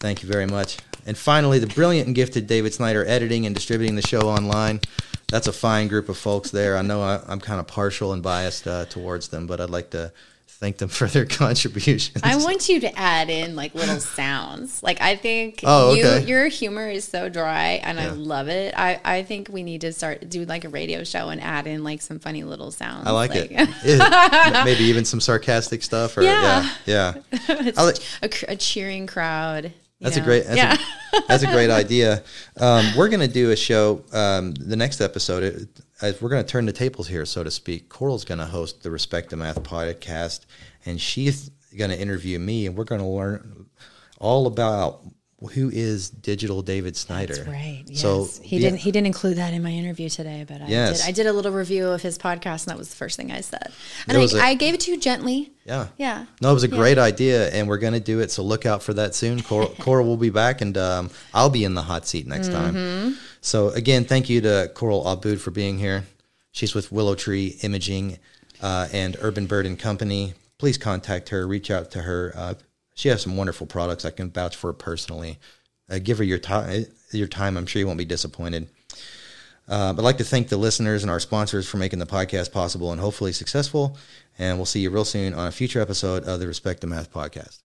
Thank you very much. And finally, the brilliant and gifted David Snyder editing and distributing the show online. That's a fine group of folks there. I know I, I'm kind of partial and biased uh, towards them, but I'd like to thank them for their contributions. I want you to add in like little sounds. Like I think Oh, you okay. your humor is so dry and I love it. I, I think we need to start do like a radio show and add in like some funny little sounds. I like it. Yeah, Maybe even some sarcastic stuff. Or, yeah. Yeah. Yeah. Like- a, a cheering crowd. That's a great. That's, yeah. a, that's a great idea. Um, we're going to do a show. Um, the next episode, uh, we're going to turn the tables here, so to speak. Coral's going to host the Respect the Math podcast, and she's going to interview me, and we're going to learn all about who is Digital David Snyder. That's right. Yes. So he yeah, didn't he didn't include that in my interview today, but I Yes. did I did a little review of his podcast and that was the first thing I said. And I, a- I gave it to you gently. Yeah. Yeah. No, it was a great idea, and we're going to do it. So look out for that soon. Coral, Coral will be back, and um, I'll be in the hot seat next Mm-hmm. time. So again, thank you to Coral Abood for being here. She's with Willow Tree Imaging uh, and Urban Bird and Company. Please contact her. Reach out to her. Uh, she has some wonderful products. I can vouch for personally. uh, give her your time. Your time. I'm sure you won't be disappointed. Uh, I'd like to thank the listeners and our sponsors for making the podcast possible and hopefully successful. And we'll see you real soon on a future episode of the Respect the Math podcast.